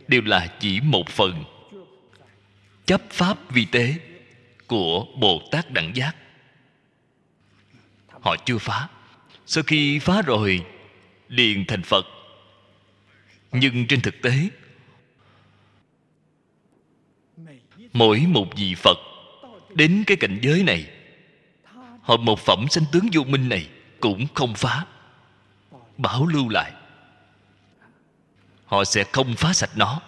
đều là chỉ một phần chấp pháp vi tế của bồ tát đẳng giác. Họ chưa phá. Sau khi phá rồi liền thành phật. Nhưng trên thực tế, mỗi một vị phật đến cái cảnh giới này, họ một phẩm sanh tướng vô minh này cũng không phá, bảo lưu lại họ sẽ không phá sạch nó.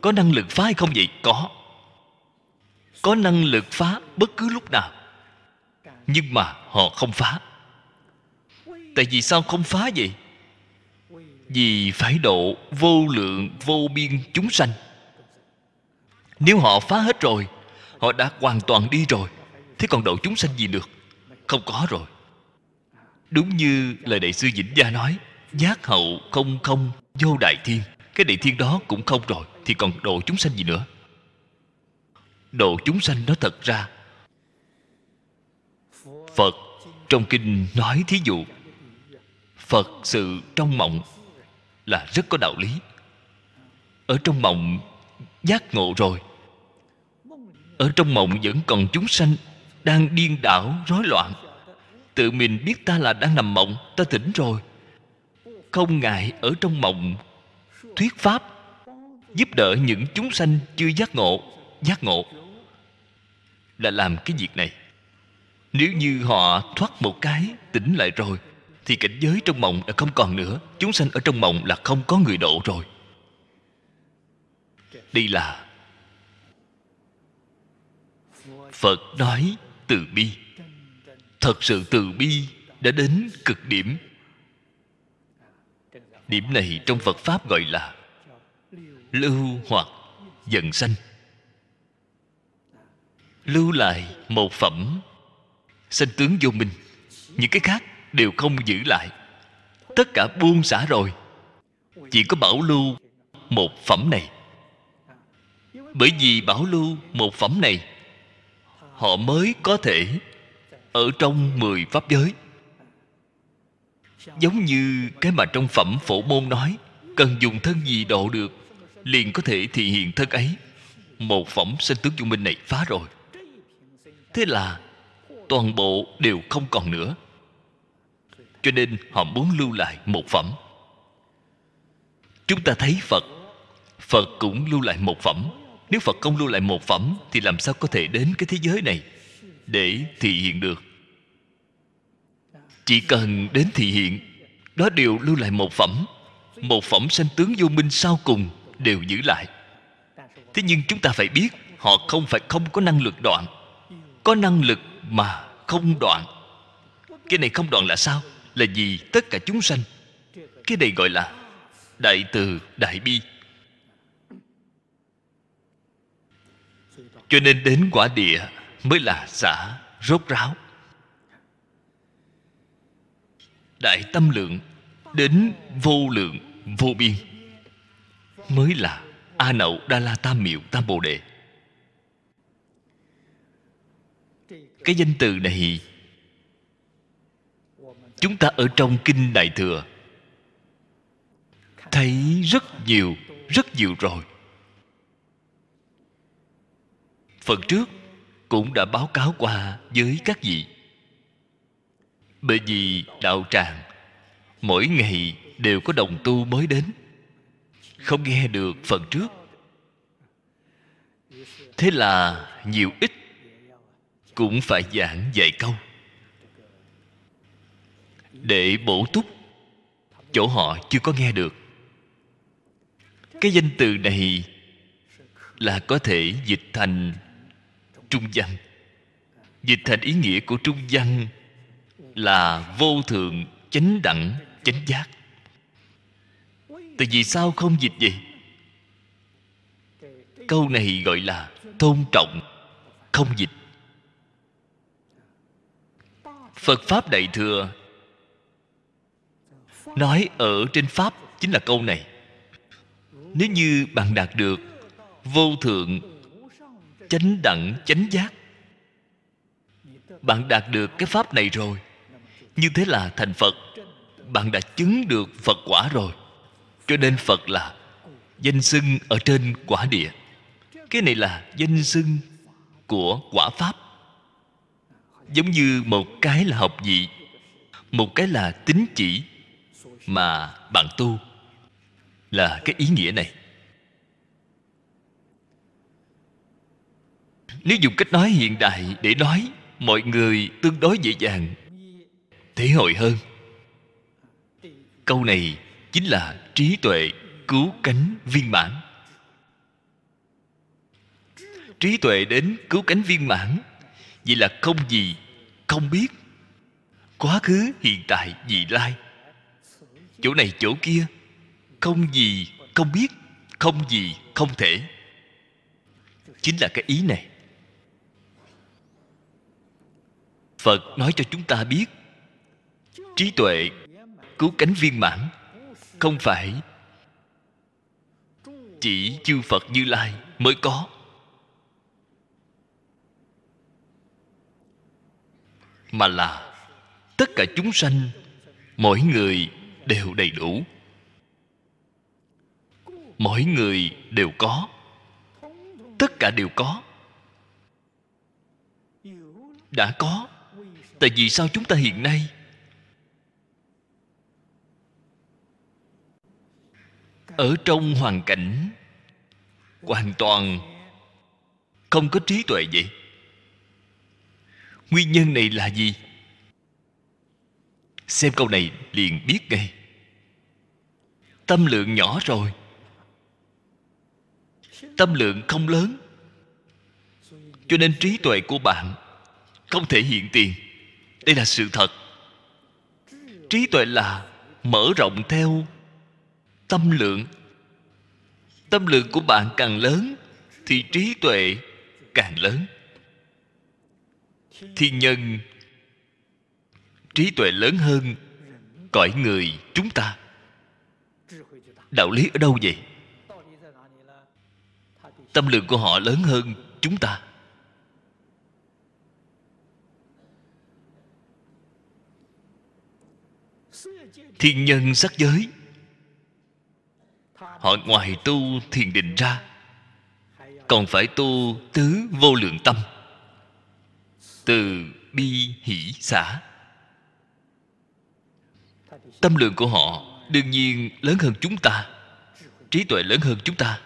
Có năng lực phá hay không vậy? Có. Có năng lực phá bất cứ lúc nào. Nhưng mà họ không phá. Tại vì sao không phá vậy? Vì phải độ vô lượng, vô biên chúng sanh. Nếu họ phá hết rồi, họ đã hoàn toàn đi rồi. Thế còn độ chúng sanh gì được? Không có rồi. Đúng như lời đại sư vĩnh gia nói, giác hậu không không vô đại thiên cái đại thiên đó cũng không rồi, thì còn độ chúng sanh gì nữa? Độ chúng sanh nó thật ra, phật trong kinh nói thí dụ, phật sự trong mộng là rất có đạo lý. Ở trong mộng giác ngộ rồi, ở trong mộng vẫn còn chúng sanh đang điên đảo, rối loạn. Tự mình biết ta là đang nằm mộng, ta tỉnh rồi. Không ngại ở trong mộng thuyết pháp, giúp đỡ những chúng sanh chưa giác ngộ giác ngộ là làm cái việc này. Nếu như họ thoát một cái, tỉnh lại rồi, thì cảnh giới trong mộng đã không còn nữa. Chúng sanh ở trong mộng là không có người độ rồi. Đây là phật nói từ bi. Thật sự từ bi đã đến cực điểm điểm này trong phật pháp gọi là lưu hoặc dần sanh. Lưu lại một phẩm, sanh tướng vô minh. Những cái khác đều không giữ lại. Tất cả buông xả rồi. Chỉ có bảo lưu một phẩm này. Bởi vì bảo lưu một phẩm này, họ mới có thể ở trong mười pháp giới giống như cái mà trong phẩm phổ môn nói, cần dùng thân gì độ được, liền có thể thị hiện thân ấy. Một phẩm sinh tướng dung minh này phá rồi. Thế là toàn bộ đều không còn nữa. Cho nên họ muốn lưu lại một phẩm. Chúng ta thấy phật. Phật cũng lưu lại một phẩm. Nếu phật không lưu lại một phẩm thì làm sao có thể đến cái thế giới này để thị hiện được? Chỉ cần đến thị hiện, đó đều lưu lại một phẩm. Một phẩm sanh tướng vô minh sau cùng đều giữ lại. Thế nhưng chúng ta phải biết, họ không phải không có năng lực đoạn. Có năng lực mà không đoạn. Cái này không đoạn là sao? Là vì tất cả chúng sanh. Cái này gọi là đại từ đại bi. Cho nên đến quả địa mới là xả rốt ráo. Đại tâm lượng, đến vô lượng, vô biên. Mới là a nậu đa la tam miệu tam bồ đề. Cái danh từ này, chúng ta ở trong kinh đại thừa thấy rất nhiều rất nhiều rồi. Phần trước cũng đã báo cáo qua với các vị bởi vì đạo tràng. Mỗi ngày đều có đồng tu mới đến. Không nghe được phần trước. Thế là nhiều ít cũng phải giảng vài câu. Để bổ túc, chỗ họ chưa có nghe được. Cái danh từ này là có thể dịch thành trung văn. Dịch thành ý nghĩa của trung văn là vô thượng chánh đẳng, chánh giác. Tại vì sao không dịch vậy? Câu này gọi là tôn trọng, không dịch. Phật pháp đại thừa nói ở trên pháp chính là câu này. Nếu như bạn đạt được vô thượng, chánh đẳng, chánh giác, bạn đạt được cái pháp này rồi như thế là thành phật. Bạn đã chứng được phật quả rồi. Cho nên phật là danh xưng ở trên quả địa. Cái này là danh xưng của quả pháp. Giống như một cái là học vị, một cái là tính chỉ mà bạn tu. Là cái ý nghĩa này. Nếu dùng cách nói hiện đại để nói, mọi người tương đối dễ dàng thể hội hơn. Câu này chính là trí tuệ cứu cánh viên mãn. Trí tuệ đến cứu cánh viên mãn, vậy là không gì không biết. Quá khứ, hiện tại, vị lai. Chỗ này, chỗ kia, không gì không biết, không gì không thể. Chính là cái ý này. Phật nói cho chúng ta biết trí tuệ, cứu cánh viên mãn. Không phải chỉ chư phật như lai mới có. Mà là tất cả chúng sanh, mỗi người đều đầy đủ. Mỗi người đều có. Tất cả đều có. Đã có. Tại vì sao chúng ta hiện nay ở trong hoàn cảnh hoàn toàn không có trí tuệ vậy. Nguyên nhân này là gì? Xem câu này liền biết ngay. Tâm lượng nhỏ rồi. Tâm lượng không lớn. Cho nên trí tuệ của bạn không thể hiện tiền. Đây là sự thật. Trí tuệ là mở rộng theo tâm lượng. Tâm lượng của bạn càng lớn, thì trí tuệ càng lớn. Thiên nhân, trí tuệ lớn hơn cõi người chúng ta. Đạo lý ở đâu vậy? Tâm lượng của họ lớn hơn chúng ta. Thiên nhân sắc giới họ ngoài tu thiền định ra, còn phải tu tứ vô lượng tâm. Từ bi hỷ xã tâm lượng của họ đương nhiên lớn hơn chúng ta, trí tuệ lớn hơn chúng ta.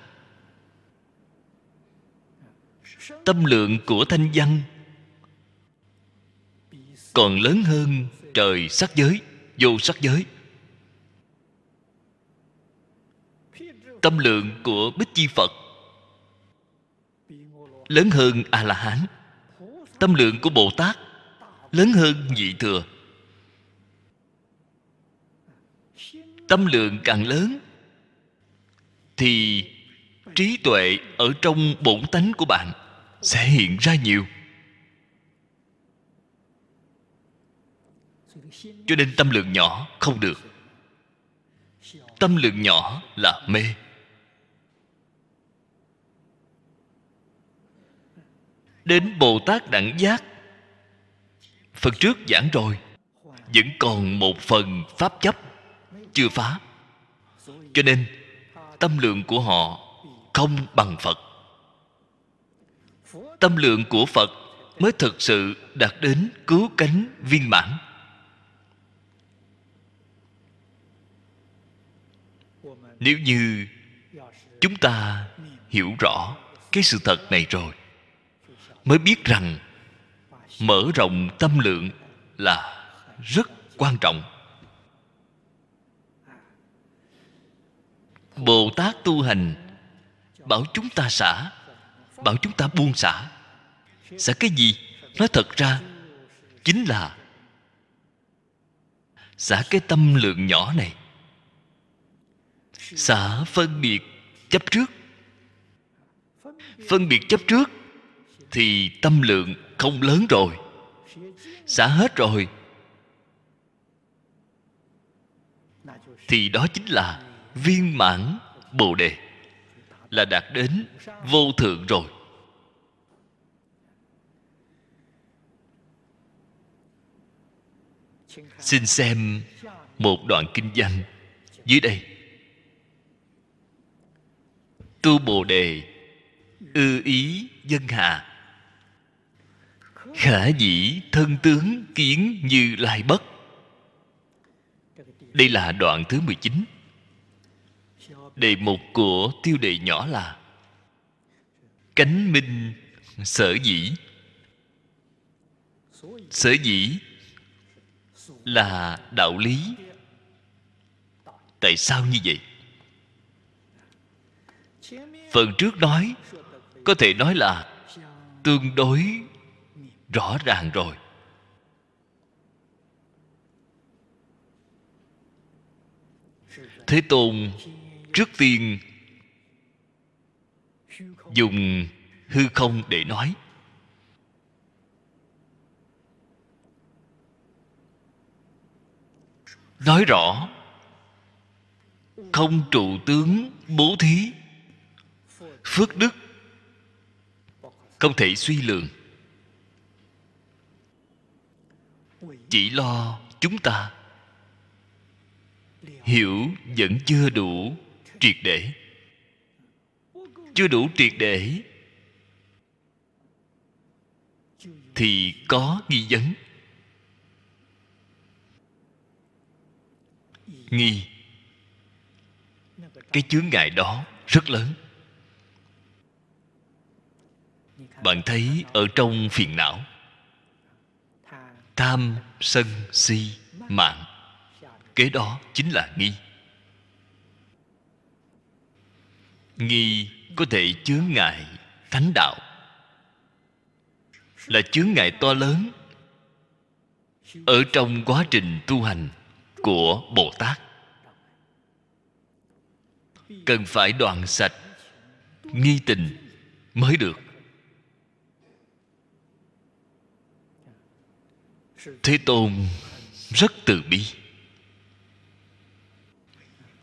Tâm lượng của thanh văn còn lớn hơn trời sắc giới, vô sắc giới. Tâm lượng của bích chi phật. Lớn hơn a la hán tâm lượng của bồ tát lớn hơn nhị thừa. Tâm lượng càng lớn, thì trí tuệ ở trong bổn tánh của bạn sẽ hiện ra nhiều. Cho nên tâm lượng nhỏ không được. Tâm lượng nhỏ là mê. Đến bồ tát đẳng giác. Phần trước giảng rồi, vẫn còn một phần pháp chấp chưa phá. Cho nên, tâm lượng của họ không bằng phật. Tâm lượng của phật mới thực sự đạt đến cứu cánh viên mãn. Nếu như chúng ta hiểu rõ cái sự thật này rồi mới biết rằng mở rộng tâm lượng là rất quan trọng. Bồ tát tu hành bảo chúng ta xả, bảo chúng ta buông xả. Xả cái gì? Nói thật ra, chính là xả cái tâm lượng nhỏ này. Xả phân biệt chấp trước. Phân biệt chấp trước thì tâm lượng không lớn rồi. Xả hết rồi. Thì đó chính là viên mãn bồ đề, là đạt đến vô thượng rồi. Xin xem một đoạn kinh văn dưới đây. Tu bồ đề, ư ý dân hà khả dĩ thân tướng kiến như lai bất. Đây là đoạn thứ 19 Đề mục của tiêu đề nhỏ là Cánh minh sở dĩ. Sở dĩ là đạo lý. Tại sao như vậy? Phần trước nói, Có thể nói là Tương đối rõ ràng rồi. Thế tôn trước tiên dùng hư không để nói. Nói rõ, không trụ tướng bố thí, phước đức không thể suy lượng chỉ lo chúng ta. Hiểu vẫn chưa đủ triệt để. Chưa đủ triệt để thì có nghi vấn. Nghi. Cái chướng ngại đó rất lớn. Bạn thấy ở trong phiền não tham sân si mạng. Kế đó chính là nghi. Nghi có thể chướng ngại thánh đạo. Là chướng ngại to lớn ở trong quá trình tu hành của bồ tát. Cần phải đoạn sạch nghi tình mới được. Thế tôn rất từ bi.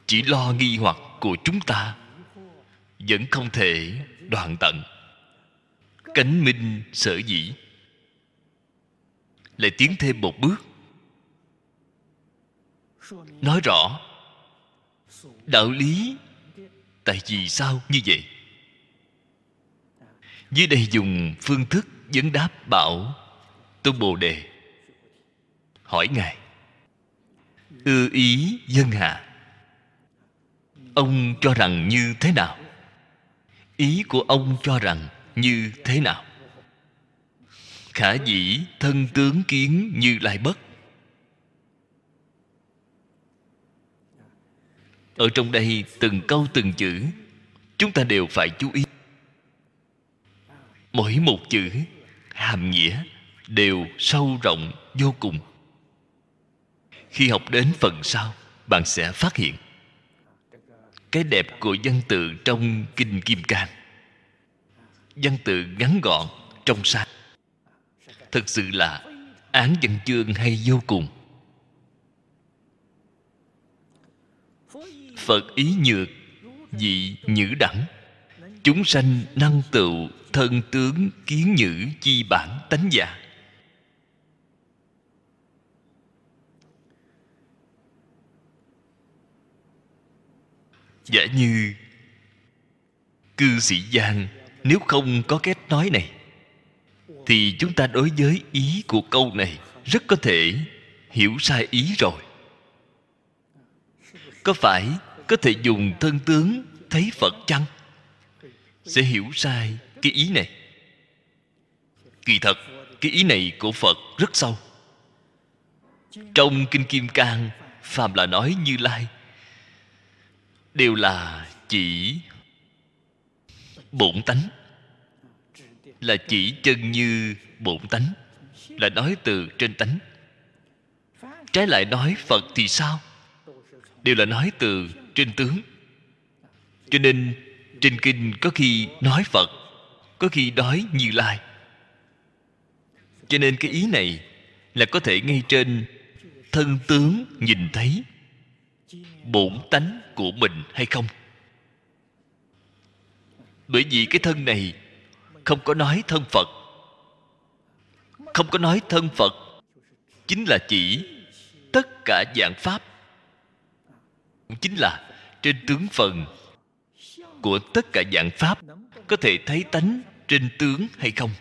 Chỉ lo nghi hoặc của chúng ta vẫn không thể đoạn tận. Cánh minh sở dĩ lại tiến thêm một bước. Nói rõ, đạo lý tại vì sao như vậy? Dưới đây dùng phương thức vấn đáp bảo tôn bồ đề hỏi ngài. Ư ý dân hạ, ông cho rằng như thế nào? Ý của ông cho rằng như thế nào? Khả dĩ thân tướng kiến như lai bất. Ở trong đây từng câu từng chữ, chúng ta đều phải chú ý. Mỗi một chữ, hàm nghĩa đều sâu rộng vô cùng khi học đến phần sau, bạn sẽ phát hiện cái đẹp của văn tự trong kinh kim cang. Văn tự ngắn gọn, trong sáng. Thực sự là án văn chương hay vô cùng. Phật ý nhược dị nhữ đẳng. Chúng sanh năng tựu thân tướng kiến nhữ chi bản tánh giả. Giả như cư sĩ giang, nếu không có cách nói này, thì chúng ta đối với ý của câu này rất có thể hiểu sai ý rồi. Có phải có thể dùng thân tướng thấy phật chăng? Sẽ hiểu sai cái ý này. Kỳ thật, cái ý này của phật rất sâu. Trong kinh kim cang phàm là nói như lai đều là chỉ bổn tánh, là chỉ chân như bổn tánh, là nói từ trên tánh. Trái lại nói phật thì sao? Đều là nói từ trên tướng. Cho nên trên kinh có khi nói phật, có khi nói như lai. Cho nên cái ý này là có thể ngay trên thân tướng nhìn thấy bổn tánh của mình hay không? Bởi vì cái thân này không có nói thân phật. Không có nói thân phật, chính là chỉ tất cả dạng pháp. Chính là trên tướng phần của tất cả dạng pháp có thể thấy tánh trên tướng hay không?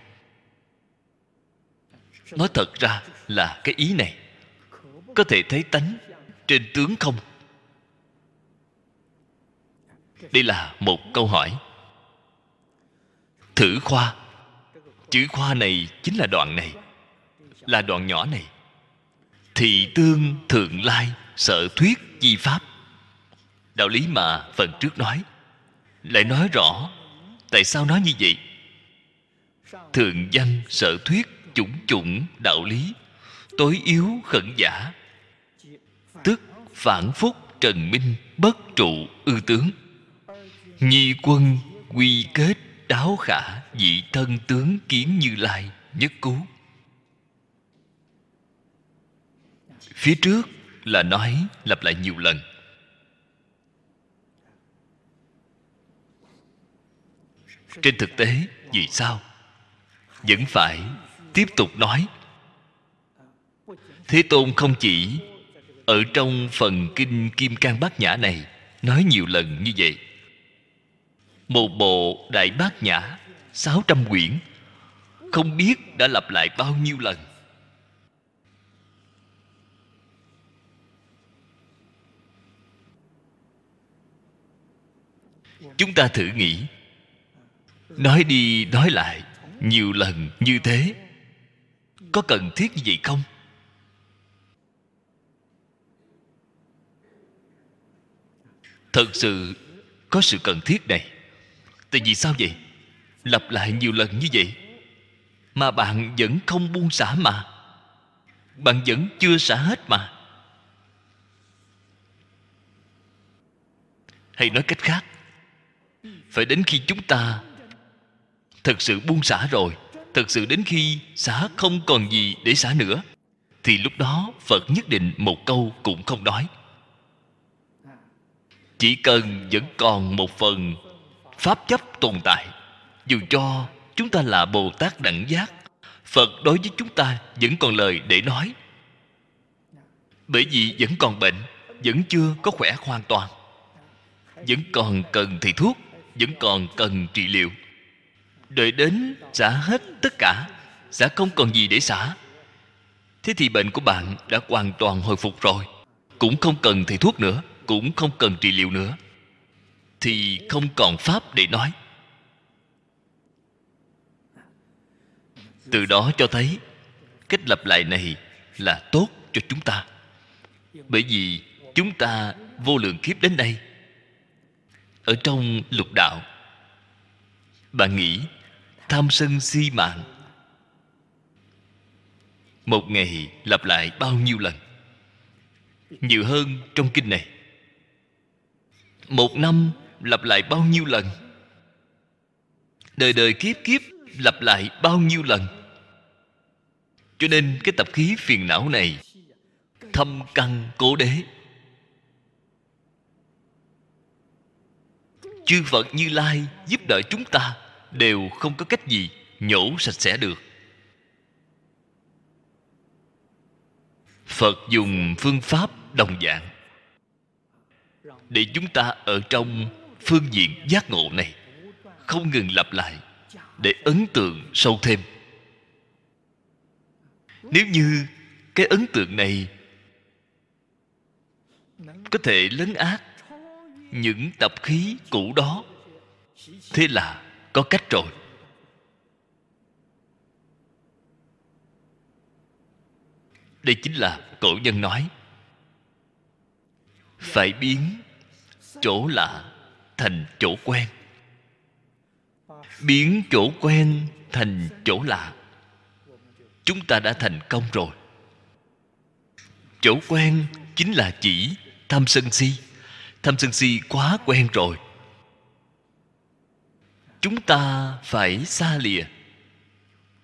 Nói thật ra là cái ý này có thể thấy tánh trên tướng không? Đây là một câu hỏi. Thử khoa. Chữ khoa này chính là đoạn này, là đoạn nhỏ này. Thì tương thượng lai sợ thuyết di pháp. Đạo lý mà phần trước nói, lại nói rõ tại sao nói như vậy. Thượng danh sở thuyết chủng chủng đạo lý, tối yếu khẩn giả. Tức phản phúc trần minh bất trụ ư tướng nhi quân, quy kết đáo khả dị thân tướng kiến như lai, nhất cứu phía trước là nói, lặp lại nhiều lần. Trên thực tế, vì sao? Vẫn phải tiếp tục nói. Thế tôn không chỉ ở trong phần kinh kim cang bát nhã này nói nhiều lần như vậy một bộ đại bát nhã 600 quyển, không biết đã lặp lại bao nhiêu lần. Chúng ta thử nghĩ, nói đi nói lại nhiều lần như thế, có cần thiết như vậy không? Thật sự có sự cần thiết này tại vì sao vậy? Lặp lại nhiều lần như vậy. Mà bạn vẫn không buông xả mà. Bạn vẫn chưa xả hết mà. Hay nói cách khác, phải đến khi chúng ta thật sự buông xả rồi thật sự đến khi xả không còn gì để xả nữa, thì lúc đó phật nhất định một câu cũng không nói. Chỉ cần vẫn còn một phần pháp chấp tồn tại. Dù cho chúng ta là bồ tát đẳng giác, phật đối với chúng ta vẫn còn lời để nói. Bởi vì vẫn còn bệnh, vẫn chưa có khỏe hoàn toàn. Vẫn còn cần thầy thuốc, vẫn còn cần trị liệu. Đợi đến xả hết tất cả, xả không còn gì để xả. Thế thì bệnh của bạn đã hoàn toàn hồi phục rồi. Cũng không cần thầy thuốc nữa, cũng không cần trị liệu nữa thì không còn pháp để nói. Từ đó cho thấy, cách lặp lại này là tốt cho chúng ta. Bởi vì chúng ta vô lượng kiếp đến đây ở trong lục đạo bạn nghĩ tham sân si mạng một ngày lặp lại bao nhiêu lần? Nhiều hơn trong kinh này. Một năm lặp lại bao nhiêu lần? Đời đời kiếp kiếp lặp lại bao nhiêu lần? Cho nên cái tập khí phiền não này, thâm căn cố đế. Chư phật như lai giúp đỡ chúng ta đều không có cách gì nhổ sạch sẽ được. Phật dùng phương pháp đồng dạng để chúng ta ở trong phương diện giác ngộ này, không ngừng lặp lại để ấn tượng sâu thêm. Nếu như cái ấn tượng này có thể lấn át những tập khí cũ đó, thế là có cách rồi. Đây chính là cổ nhân nói, phải biến chỗ lạ thành chỗ quen. Biến chỗ quen thành chỗ lạ. Chúng ta đã thành công rồi. Chỗ quen chính là chỉ tham sân si. Tham sân si quá quen rồi. Chúng ta phải xa lìa.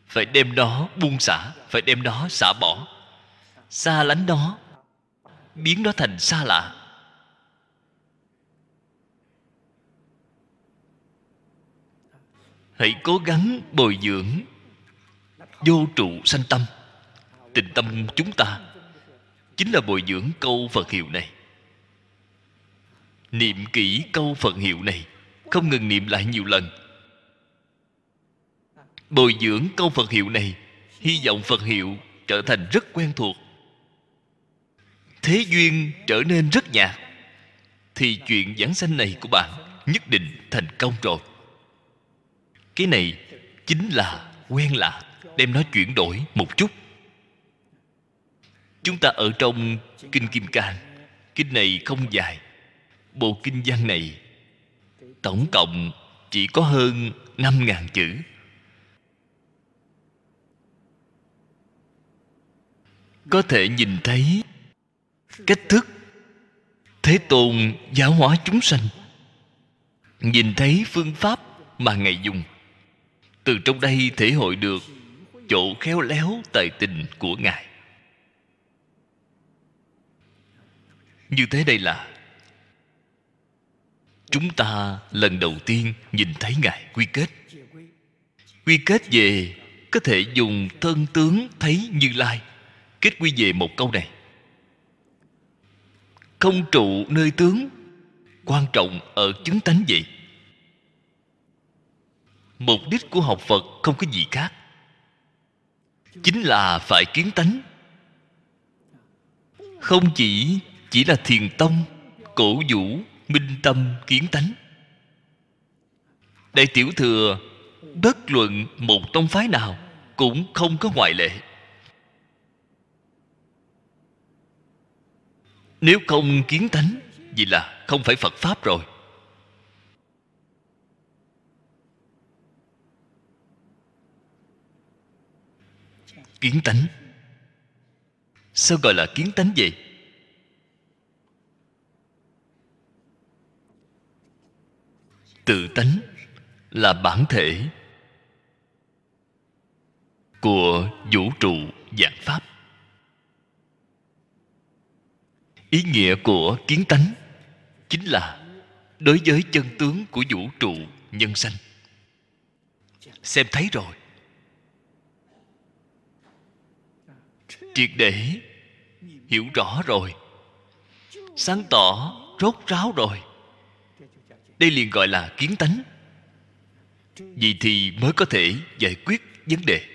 Phải đem nó buông xả, phải đem nó xả bỏ. Xa lánh nó, biến nó thành xa lạ. Hãy cố gắng bồi dưỡng. Vô trụ sanh tâm, tình tâm chúng ta chính là bồi dưỡng câu phật hiệu này. Niệm kỹ câu phật hiệu này, không ngừng niệm lại nhiều lần. Bồi dưỡng câu phật hiệu này, hy vọng phật hiệu trở thành rất quen thuộc. Thế duyên trở nên rất nhạt, thì chuyện giảng sanh này của bạn nhất định thành công rồi cái này chính là quen lạ đem nó chuyển đổi một chút. Chúng ta ở trong kinh kim cang. Kinh này không dài. Bộ kinh văn này tổng cộng chỉ có hơn năm ngàn chữ. Có thể nhìn thấy cách thức thế tôn giáo hóa chúng sanh. Nhìn thấy phương pháp mà ngài dùng từ trong đây thể hội được chỗ khéo léo tài tình của ngài. Như thế đây là, chúng ta lần đầu tiên nhìn thấy ngài quy kết. Quy kết về có thể dùng thân tướng thấy như lai. Kết quy về một câu này. Không trụ nơi tướng, quan trọng ở chứng tánh vậy mục đích của học phật không có gì khác. Chính là phải kiến tánh. Không chỉ chỉ là thiền tông, cổ vũ, minh tâm kiến tánh. Đại tiểu thừa, bất luận một tông phái nào cũng không có ngoại lệ. Nếu không kiến tánh vì là không phải phật pháp rồi. Kiến tánh. Sao gọi là kiến tánh vậy? Tự tánh là bản thể của vũ trụ dạng pháp. Ý nghĩa của kiến tánh chính là đối với chân tướng của vũ trụ nhân sanh. Xem thấy rồi. Triệt để. Hiểu rõ rồi. Sáng tỏ, rốt ráo rồi. Đây liền gọi là kiến tánh. Vì thì mới có thể giải quyết vấn đề.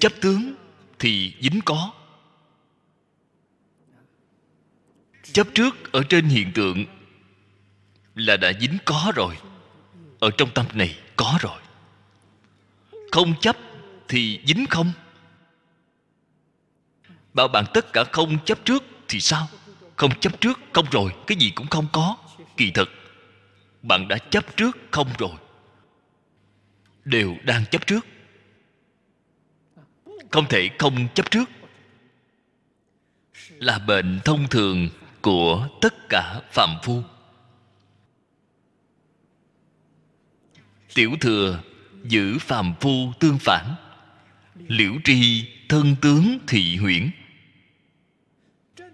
Chấp tướng thì dính có. Chấp trước ở trên hiện tượng là đã dính có rồi, ở trong tâm này có rồi. Không chấp thì dính không? Bảo bạn tất cả không chấp trước thì sao? Không chấp trước không rồi, cái gì cũng không có. Kỳ thực, bạn đã chấp trước không rồi. Đều đang chấp trước. Không thể không chấp trước. Là bệnh thông thường của tất cả phạm phu. Tiểu thừa, giữ phàm phu tương phản. Liễu tri, thân tướng thị huyễn.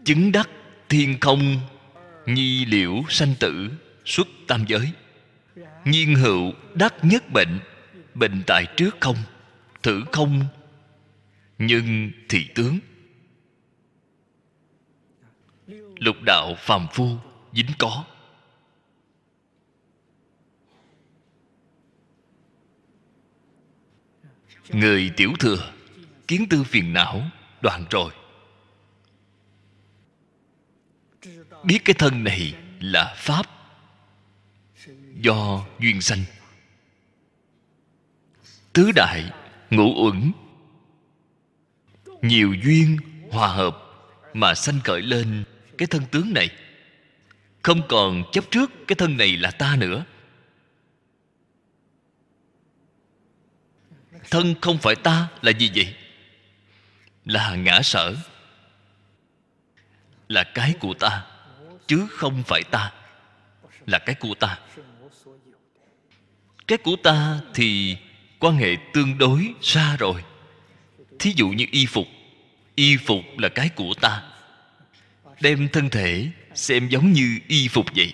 Chứng đắc thiên không, nhi liễu sanh tử, xuất tam giới. Nhiên hữu đắc nhất bệnh bệnh tại trước không, thử không, nhưng thị tướng. Lục đạo phàm phu, dính có. Người tiểu thừa, kiến tư phiền não, đoạn rồi. Biết cái thân này là pháp, do duyên sanh. Tứ đại ngũ uẩn, nhiều duyên hòa hợp mà sanh khởi lên cái thân tướng này. Không còn chấp trước cái thân này là ta nữa. Thân không phải ta là gì vậy? Là ngã sở. Là cái của ta, chứ không phải ta. Là cái của ta. Cái của ta thì quan hệ tương đối xa rồi. Thí dụ như y phục. Y phục là cái của ta. Đem thân thể xem giống như y phục vậy.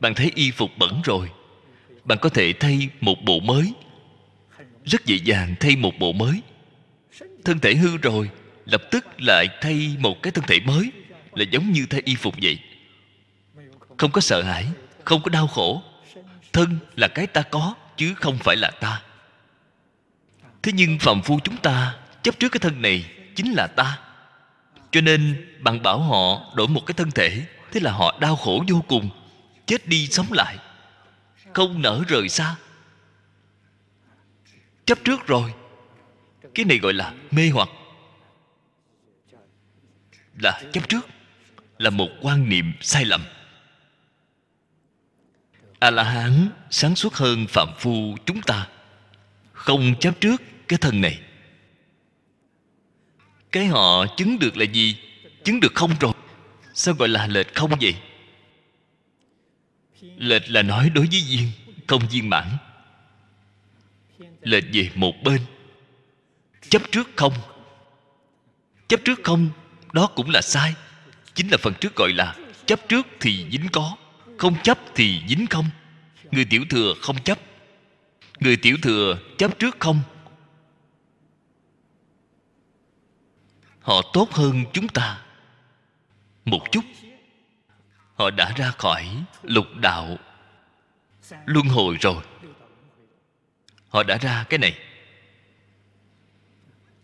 Bạn thấy y phục bẩn rồi. Bạn có thể thay một bộ mới rất dễ dàng thay một bộ mới. Thân thể hư rồi, lập tức lại thay một cái thân thể mới, là giống như thay y phục vậy. Không có sợ hãi, không có đau khổ. Thân là cái ta có, chứ không phải là ta. Thế nhưng phàm phu chúng ta chấp trước cái thân này chính là ta. Cho nên bạn bảo họ đổi một cái thân thể, thế là họ đau khổ vô cùng, chết đi sống lại. Không nỡ rời xa chấp trước rồi. Cái này gọi là mê hoặc. Là chấp trước, là một quan niệm sai lầm. A la hán sáng suốt hơn phạm phu chúng ta, không chấp trước cái thân này. Cái họ chứng được là gì? Chứng được không rồi. Sao gọi là lệch không vậy? Lệch là nói đối với duyên, không viên mãn lệch về một bên. Chấp trước không? Chấp trước không? Đó cũng là sai. Chính là phần trước gọi là chấp trước thì dính có, không chấp thì dính không. Người tiểu thừa không chấp. Người tiểu thừa chấp trước không? Họ tốt hơn chúng ta. Một chút. Họ đã ra khỏi lục đạo luân hồi rồi họ đã ra cái này.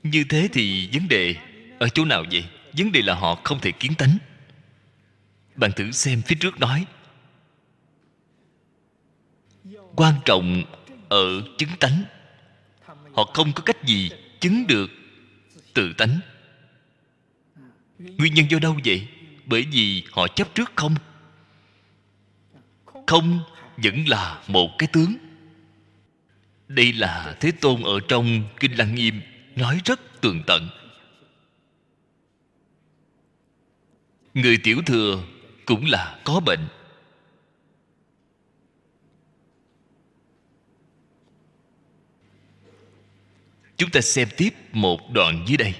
Như thế thì vấn đề ở chỗ nào vậy? Vấn đề là họ không thể kiến tánh. Bạn thử xem phía trước nói. Quan trọng ở chứng tánh. Họ không có cách gì chứng được tự tánh. Nguyên nhân do đâu vậy? Bởi vì họ chấp trước không. Không vẫn là một cái tướng đây là thế tôn ở trong kinh lăng nghiêm, nói rất tường tận. Người tiểu thừa cũng là có bệnh. Chúng ta xem tiếp một đoạn dưới đây.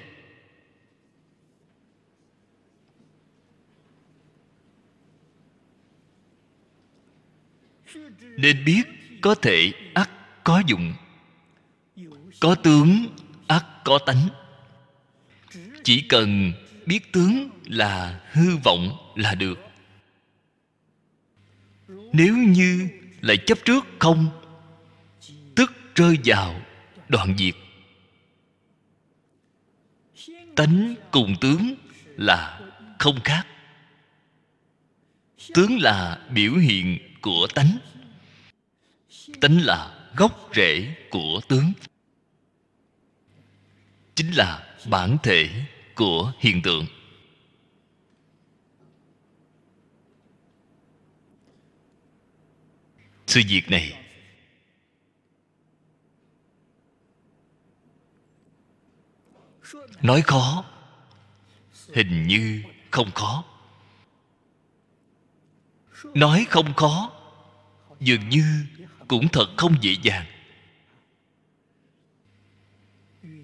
Nên biết có thể ắt có dụng, có tướng ắt có tánh. Chỉ cần biết tướng là hư vọng là được. Nếu như lại chấp trước không, tức rơi vào đoạn diệt. Tánh cùng tướng là không khác. Tướng là biểu hiện của tánh. Tánh là gốc rễ của tướng. Chính là bản thể của hiện tượng. Sự việc này nói khó, hình như không khó. Nói không khó, dường như cũng thật không dễ dàng.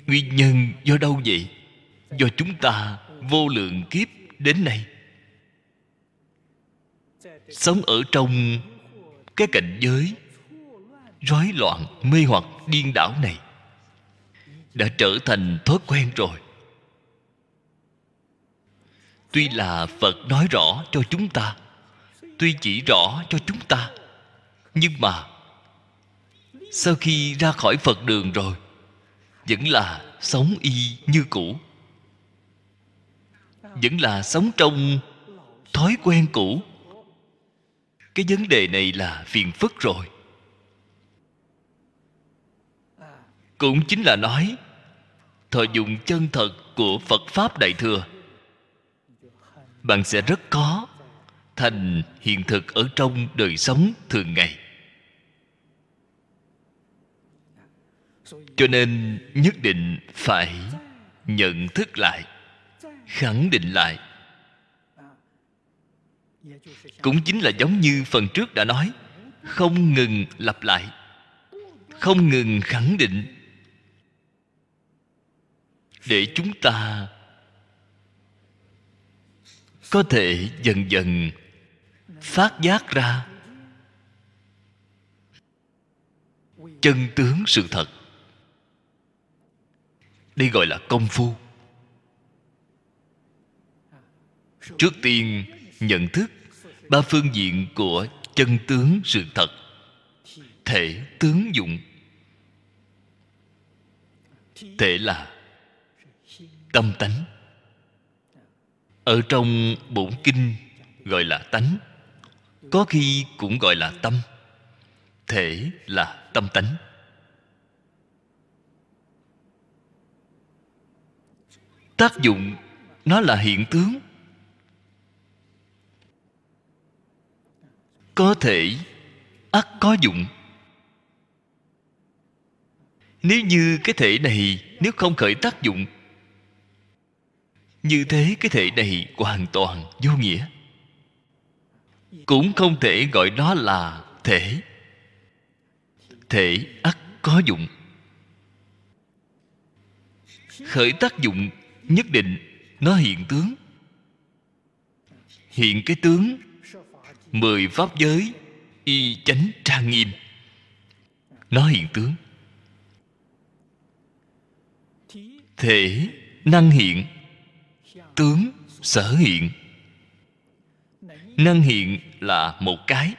Nguyên nhân do đâu vậy? Do chúng ta vô lượng kiếp đến nay. Sống ở trong cái cảnh giới rối loạn mê hoặc điên đảo này đã trở thành thói quen rồi. Tuy là phật nói rõ cho chúng ta, tuy chỉ rõ cho chúng ta, nhưng mà sau khi ra khỏi phật đường rồi, vẫn là sống y như cũ. Vẫn là sống trong thói quen cũ. Cái vấn đề này là phiền phức rồi. Cũng chính là nói, thọ dụng chân thật của phật pháp đại thừa, bạn sẽ rất khó thành hiện thực ở trong đời sống thường ngày. Cho nên nhất định phải nhận thức lại, khẳng định lại. Cũng chính là giống như phần trước đã nói, không ngừng lặp lại, không ngừng khẳng định. Để chúng ta có thể dần dần phát giác ra chân tướng sự thật đây gọi là công phu. Trước tiên, nhận thức ba phương diện của chân tướng sự thật, thể tướng dụng. Thể là tâm tánh. Ở trong bổn kinh gọi là tánh, có khi cũng gọi là tâm. Thể là tâm tánh. Tác dụng, nó là hiện tướng. Có thể ắt có dụng. Nếu như cái thể này, nếu không khởi tác dụng, như thế cái thể này hoàn toàn vô nghĩa. Cũng không thể gọi nó là thể. Thể ắt có dụng. Khởi tác dụng nhất định nó hiện tướng. Hiện cái tướng mười pháp giới y chánh trang nghiêm. Nó hiện tướng. Thể năng hiện, tướng sở hiện. Năng hiện là một cái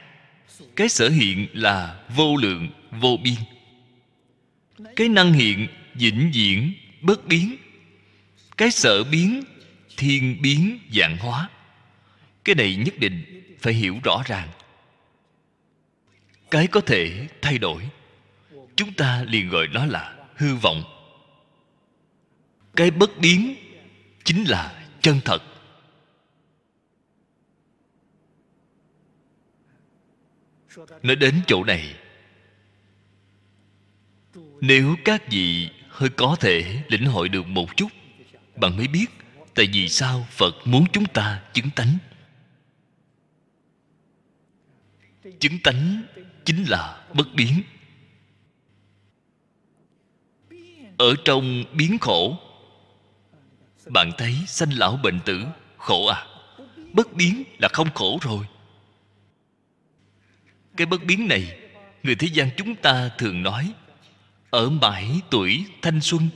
cái sở hiện là vô lượng, vô biên. Cái năng hiện vĩnh viễn bất biến cái sở biến, thiên biến, dạng hóa. Cái này nhất định phải hiểu rõ ràng. Cái có thể thay đổi. Chúng ta liền gọi nó là hư vọng. Cái bất biến chính là chân thật. Nói đến chỗ này, nếu các vị hơi có thể lĩnh hội được một chút bạn mới biết tại vì sao phật muốn chúng ta chứng tánh. Chứng tánh chính là bất biến. Ở trong biến khổ, bạn thấy sanh lão bệnh tử khổ à? Bất biến là không khổ rồi. Cái bất biến này, người thế gian chúng ta thường nói, ở mãi tuổi thanh xuân,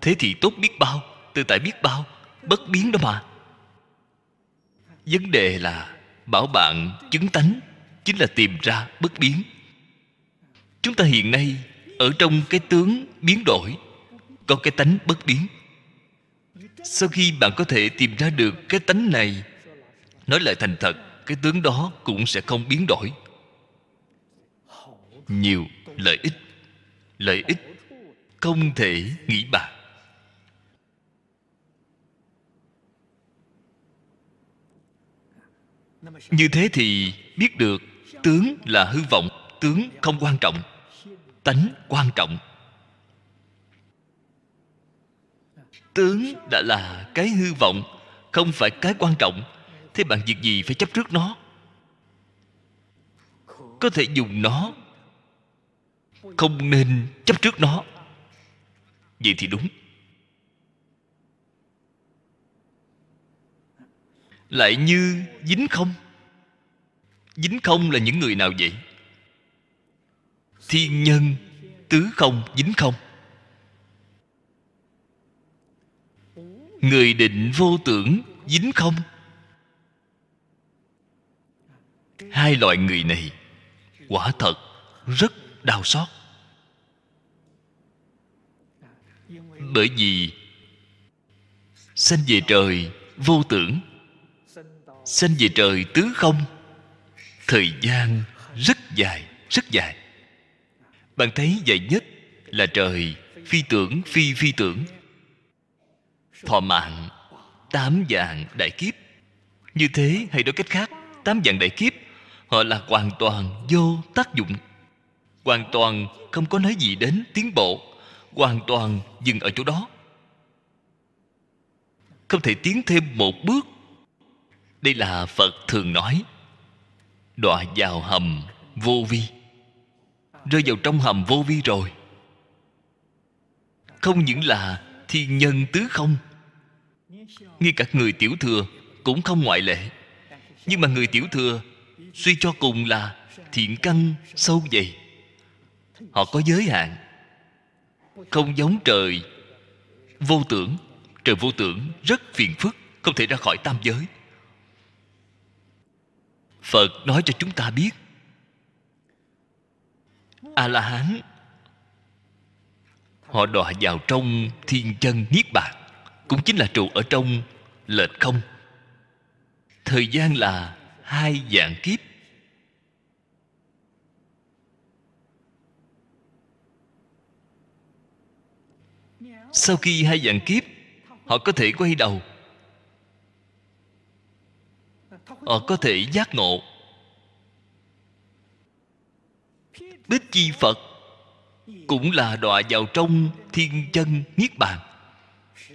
thế thì tốt biết bao tự tại biết bao, bất biến đó mà. Vấn đề là bảo bạn chứng tánh chính là tìm ra bất biến. Chúng ta hiện nay ở trong cái tướng biến đổi, có cái tánh bất biến. Sau khi bạn có thể tìm ra được cái tánh này, nói lại thành thật, cái tướng đó cũng sẽ không biến đổi. Nhiều lợi ích lợi ích không thể nghĩ bàn. Như thế thì biết được tướng là hư vọng, tướng không quan trọng, tánh quan trọng. Tướng đã là cái hư vọng, không phải cái quan trọng, thế bạn việc gì phải chấp trước nó? Có thể dùng nó, không nên chấp trước nó. Vậy thì đúng. Lại như dính không? Dính không là những người nào vậy? Thiên nhân, tứ không, dính không? Người định vô tưởng, dính không? Hai loại người này, quả thật rất đau xót. Bởi vì sanh về trời vô tưởng sanh về trời tứ không? Thời gian rất dài rất dài. Bạn thấy dài nhất là trời phi tưởng, phi phi tưởng. Thọ mạng, tám dạng đại kiếp. Như thế hay nói cách khác, tám dạng đại kiếp, họ là hoàn toàn vô tác dụng. Hoàn toàn không có nói gì đến tiến bộ, hoàn toàn dừng ở chỗ đó. Không thể tiến thêm một bước đây là phật thường nói, đọa vào hầm vô vi. Rơi vào trong hầm vô vi rồi. Không những là thiên nhân tứ không, ngay cả người tiểu thừa cũng không ngoại lệ. Nhưng mà người tiểu thừa suy cho cùng là thiện căn sâu dày. Họ có giới hạn, không giống trời vô tưởng. Trời vô tưởng rất phiền phức, không thể ra khỏi tam giới phật nói cho chúng ta biết. A la hán họ đọa vào trong thiên chân niết bàn, cũng chính là trụ ở trong lệch không. Thời gian là hai dạng kiếp. Sau khi hai dạng kiếp, họ có thể quay đầu. Họ có thể giác ngộ. Bích chi phật cũng là đọa vào trong thiên chân niết bàn.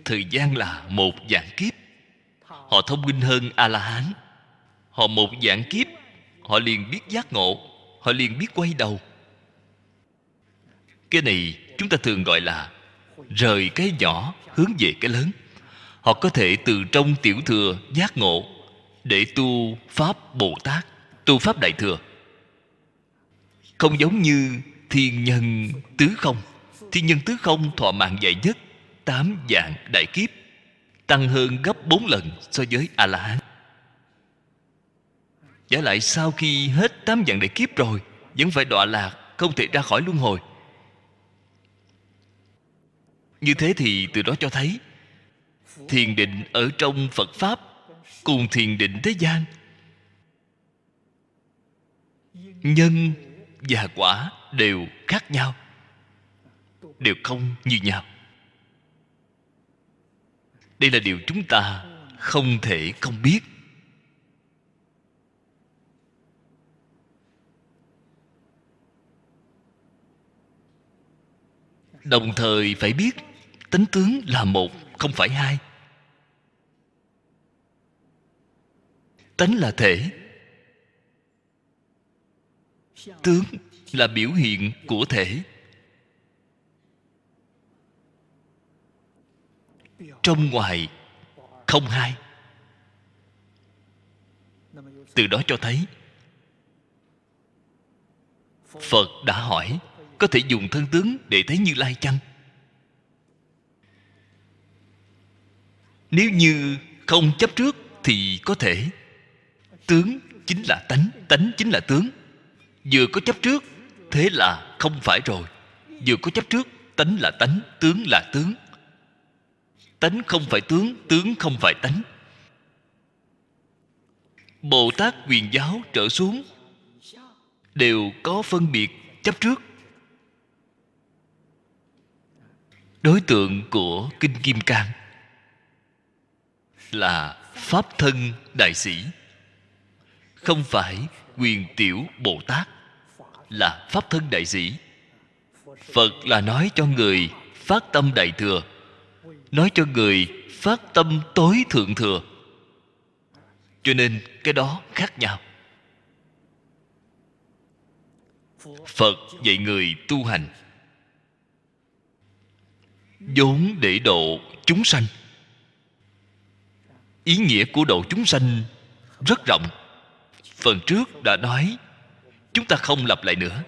Thời gian là một dạng kiếp. Họ thông minh hơn a la hán họ một dạng kiếp, họ liền biết giác ngộ, họ liền biết quay đầu. Cái này chúng ta thường gọi là rời cái nhỏ hướng về cái lớn. Họ có thể từ trong tiểu thừa giác ngộ để tu pháp bồ tát, tu pháp đại thừa. Không giống như thiên nhân tứ không. Thiên nhân tứ không thọ mạng dài nhất, tám dạng đại kiếp, tăng hơn gấp bốn lần so với a la hán giả lại sau khi hết tám dạng đại kiếp rồi, vẫn phải đọa lạc, không thể ra khỏi luân hồi. Như thế thì từ đó cho thấy, thiền định ở trong phật pháp cùng thiền định thế gian. Nhân và quả đều khác nhau, đều không như nhau. Đây là điều chúng ta không thể không biết. Đồng thời phải biết, tính tướng là một, không phải hai. Tánh là thể. Tướng là biểu hiện của thể. Trong ngoài, không hai. Từ đó cho thấy, phật đã hỏi, có thể dùng thân tướng để thấy như lai chăng? Nếu như không chấp trước thì có thể tướng chính là tánh tánh chính là tướng. Vừa có chấp trước, thế là không phải rồi. Vừa có chấp trước, tánh là tánh, tướng là tướng. Tánh không phải tướng tướng không phải tánh. Bồ tát quyền giáo trở xuống, đều có phân biệt chấp trước. Đối tượng của kinh kim cang là pháp thân đại sĩ không phải quyền tiểu bồ tát là pháp thân đại sĩ. Phật là nói cho người phát tâm đại thừa, nói cho người phát tâm tối thượng thừa. Cho nên cái đó khác nhau. Phật dạy người tu hành vốn để độ chúng sanh. Ý nghĩa của độ chúng sanh rất rộng phần trước đã nói, chúng ta không lặp lại nữa.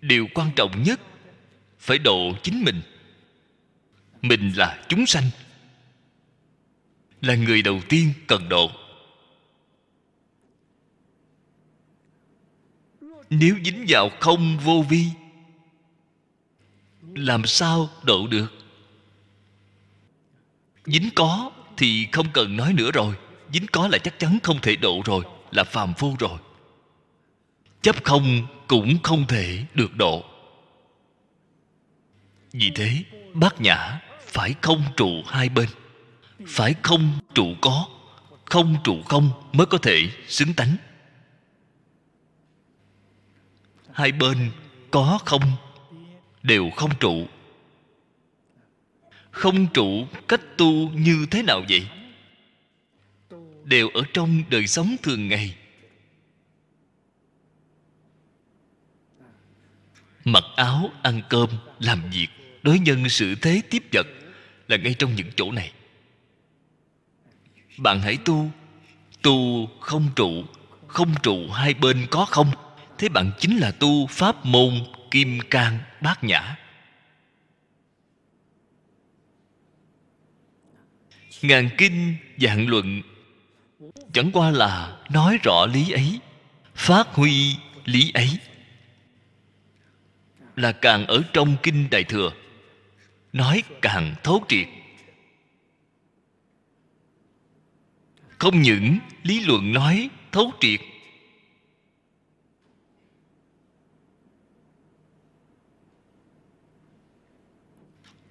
Điều quan trọng nhất, phải độ chính mình. Mình là chúng sanh, là người đầu tiên cần độ. Nếu dính vào không vô vi, làm sao độ được? Dính có thì không cần nói nữa rồi dính có là chắc chắn không thể độ rồi, là phàm phu rồi. Chấp không cũng không thể được độ. Vì thế, bát nhã phải không trụ hai bên. Phải không trụ có, không trụ không mới có thể xứng tánh. Hai bên có không, đều không trụ. Không trụ cách tu như thế nào vậy? Đều ở trong đời sống thường ngày. Mặc áo, ăn cơm, làm việc, đối nhân sự thế tiếp vật là ngay trong những chỗ này. Bạn hãy tu tu không trụ không trụ hai bên có không? Thế bạn chính là tu pháp môn kim cang bát nhã. Ngàn kinh dạng luận chẳng qua là nói rõ lý ấy, phát huy lý ấy. Là càng ở trong kinh đại thừa, nói càng thấu triệt. Không những lý luận nói thấu triệt,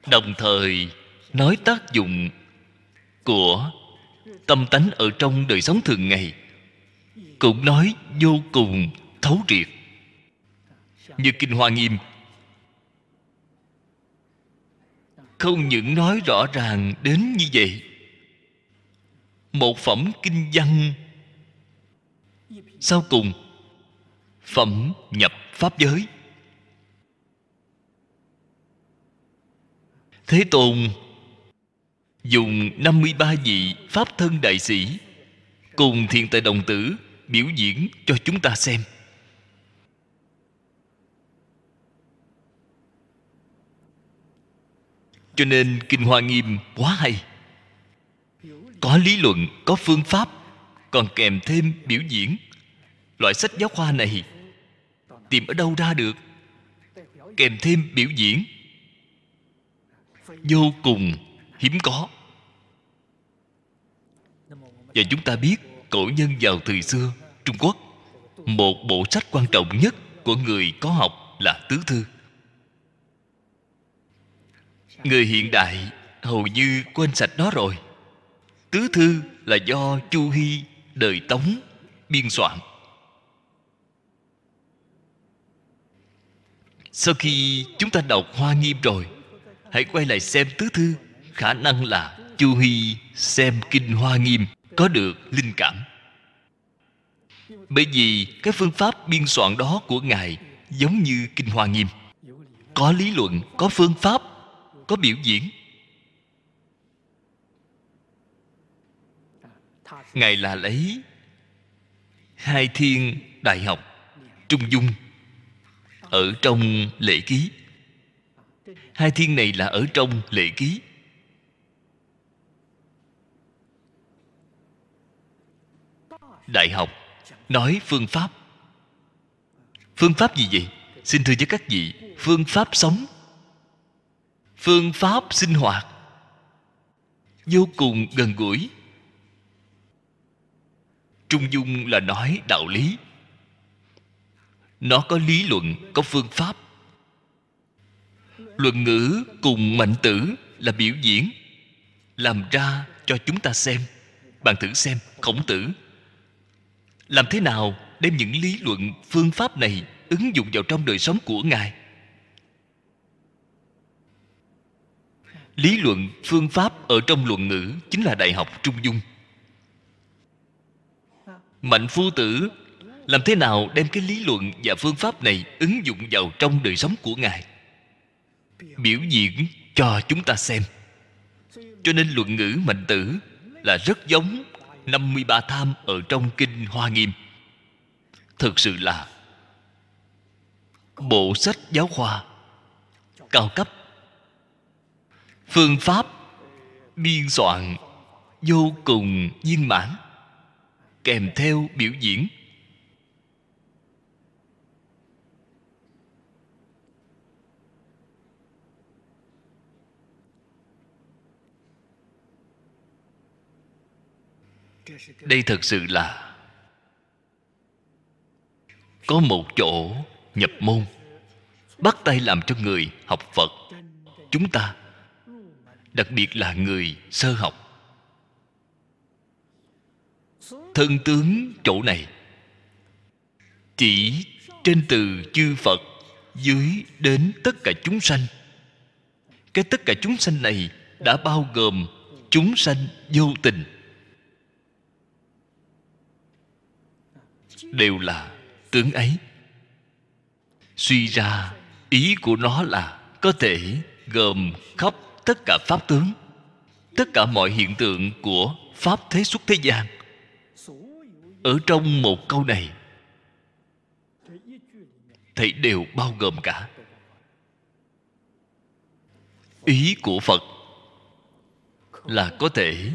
đồng thời nói tác dụng của tâm tánh ở trong đời sống thường ngày, cũng nói vô cùng thấu triệt. Như kinh hoa nghiêm không những nói rõ ràng đến như vậy, một phẩm kinh văn sau cùng phẩm nhập pháp giới. Thế tôn dùng 53 vị pháp thân đại sĩ cùng thiền tài đồng tử biểu diễn cho chúng ta xem. Cho nên kinh hoa nghiêm quá hay. Có lý luận, có phương pháp, còn kèm thêm biểu diễn. Loại sách giáo khoa này tìm ở đâu ra được? Kèm thêm biểu diễn. Vô cùng hiếm có và chúng ta biết cổ nhân vào thời xưa, trung quốc, một bộ sách quan trọng nhất của người có học là tứ thư. Người hiện đại hầu như quên sạch nó rồi. Tứ thư là do chu hy đời tống biên soạn. Sau khi chúng ta đọc hoa nghiêm rồi, hãy quay lại xem tứ thư, khả năng là chu hy xem kinh hoa nghiêm có được linh cảm. Bởi vì cái phương pháp biên soạn đó của ngài giống như kinh hoa nghiêm. Có lý luận, có phương pháp, có biểu diễn. Ngài là lấy hai thiên đại học trung dung ở trong lễ ký. Hai thiên này là ở trong lễ ký. Đại học, nói phương pháp. Phương pháp gì vậy? Xin thưa với các vị, phương pháp sống. Phương pháp sinh hoạt. Vô cùng gần gũi. Trung dung là nói đạo lý. Nó có lý luận, có phương pháp. Luận ngữ cùng mạnh tử là biểu diễn. Làm ra cho chúng ta xem. Bạn thử xem, khổng tử làm thế nào đem những lý luận, phương pháp này ứng dụng vào trong đời sống của ngài? Lý luận, phương pháp ở trong luận ngữ chính là đại học trung dung. Mạnh phu tử, làm thế nào đem cái lý luận và phương pháp này ứng dụng vào trong đời sống của ngài? Biểu diễn cho chúng ta xem. Cho nên luận ngữ mạnh tử là rất giống 53 tham ở trong kinh Hoa Nghiêm. Thực sự là Bộ sách giáo khoa Cao cấp. Phương pháp Biên soạn Vô cùng viên mãn, Kèm theo biểu diễn đây thật sự là có một chỗ nhập môn bắt tay làm cho người học phật chúng ta, đặc biệt là người sơ học. Thân tướng chỗ này chỉ trên từ chư phật dưới đến tất cả chúng sanh. Cái tất cả chúng sanh này đã bao gồm chúng sanh vô tình. Đều là tướng ấy. Suy ra, ý của nó là có thể gồm khắp tất cả pháp tướng, tất cả mọi hiện tượng của pháp thế xuất thế gian. Ở trong một câu này, thầy đều bao gồm cả. Ý của phật là có thể,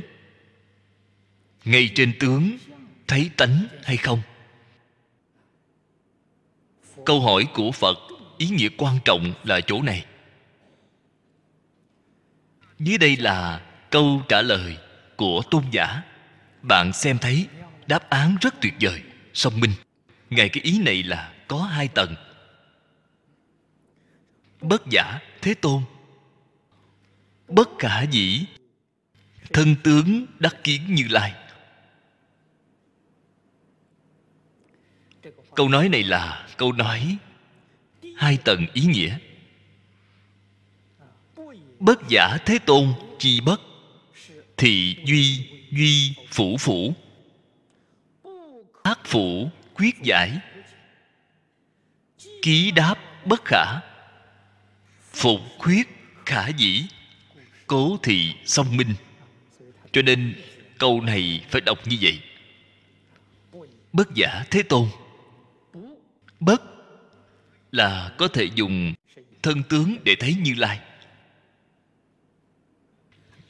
ngay trên tướng, thấy tánh hay không? Câu hỏi của phật, ý nghĩa quan trọng là chỗ này. Dưới đây là câu trả lời của tôn giả. Bạn xem thấy đáp án rất tuyệt vời, song minh. Ngài cái ý này là có hai tầng. Bất giả thế tôn, bất khả dĩ, thân tướng đắc kiến như lai. Câu nói này là câu nói hai tầng ý nghĩa. Bất giả thế tôn chi bất, thì duy duy phủ phủ. Ác phủ quyết giải. Ký đáp bất khả, phục khuyết khả dĩ. Cố thị song minh. Cho nên câu này phải đọc như vậy. Bất giả thế tôn bất là có thể dùng thân tướng để thấy như lai.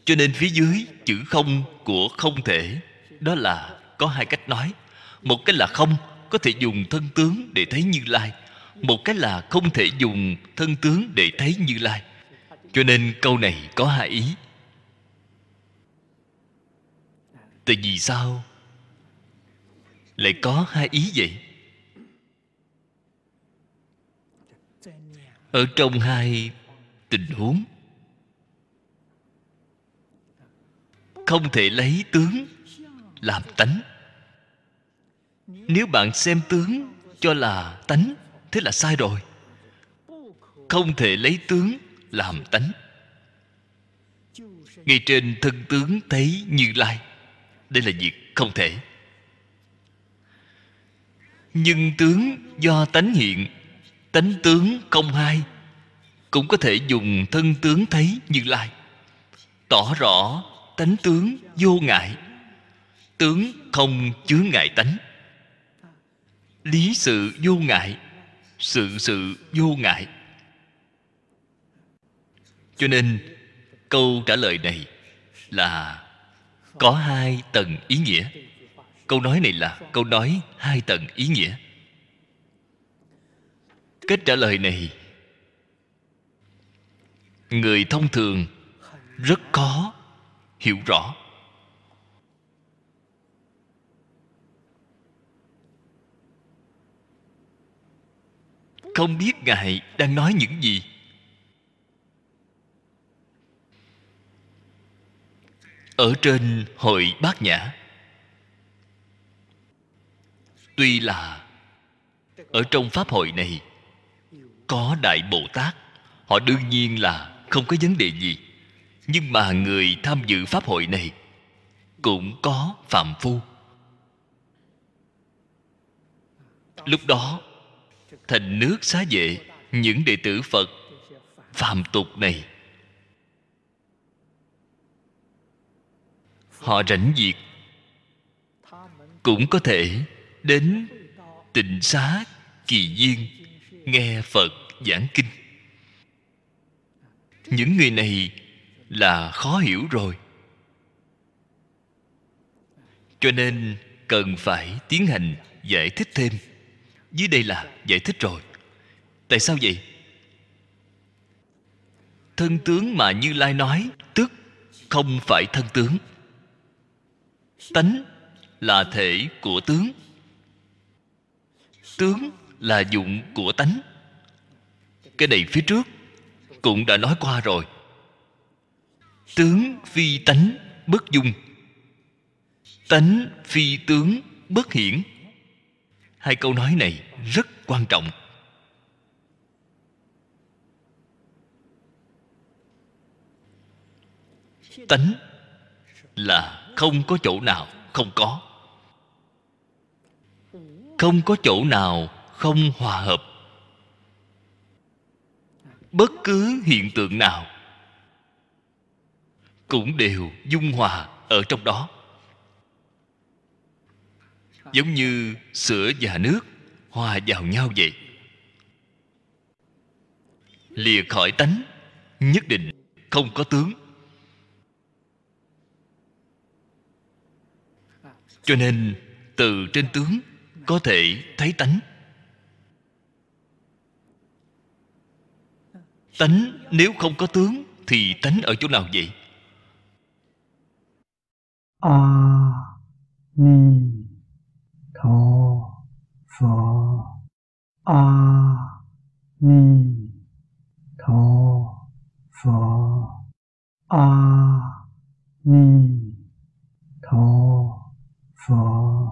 Cho nên phía dưới chữ không của không thể, đó là có hai cách nói. Một cái là không, có thể dùng thân tướng để thấy như lai. Một cái là không thể dùng thân tướng để thấy như lai. Cho nên câu này có hai ý. Tại vì sao lại có hai ý vậy? Ở trong hai tình huống. Không thể lấy tướng làm tánh. Nếu bạn xem tướng cho là tánh, thế là sai rồi. Không thể lấy tướng làm tánh. Ngay trên thân tướng thấy như lai, đây là việc không thể. Nhưng tướng do tánh hiện tánh tướng công hai, cũng có thể dùng thân tướng thấy như lai. Tỏ rõ tánh tướng vô ngại, tướng không chứa ngại tánh. Lý sự vô ngại, sự sự vô ngại. Cho nên, câu trả lời này là có hai tầng ý nghĩa. Câu nói này là câu nói hai tầng ý nghĩa cách trả lời này. Người thông thường rất khó hiểu rõ. Không biết ngài đang nói những gì. Ở trên hội bát nhã, tuy là ở trong pháp hội này có đại bồ tát. Họ đương nhiên là không có vấn đề gì. Nhưng mà người tham dự pháp hội này cũng có phạm phu. Lúc đó, thành nước xá vệ những đệ tử phật phàm tục này. Họ rảnh việc cũng có thể đến tịnh xá kỳ viên nghe phật giảng kinh. Những người này là khó hiểu rồi. Cho nên cần phải tiến hành giải thích thêm. Dưới đây là giải thích rồi. Tại sao vậy? Thân tướng mà như lai nói, tức không phải thân tướng. Tánh là thể của tướng. Tướng là dụng của tánh. Cái này phía trước cũng đã nói qua rồi. Tướng phi tánh bất dung. Tánh phi tướng bất hiển. Hai câu nói này rất quan trọng. Tánh là không có chỗ nào không có. Không có chỗ nào không hòa hợp. Bất cứ hiện tượng nào cũng đều dung hòa ở trong đó. Giống như sữa và nước hòa vào nhau vậy. Lìa khỏi tánh, nhất định không có tướng. Cho nên, từ trên tướng có thể thấy tánh. tánh nếu không có tướng thì tánh ở chỗ nào vậy? A ni tho phở a ni tho phở a ni tho phở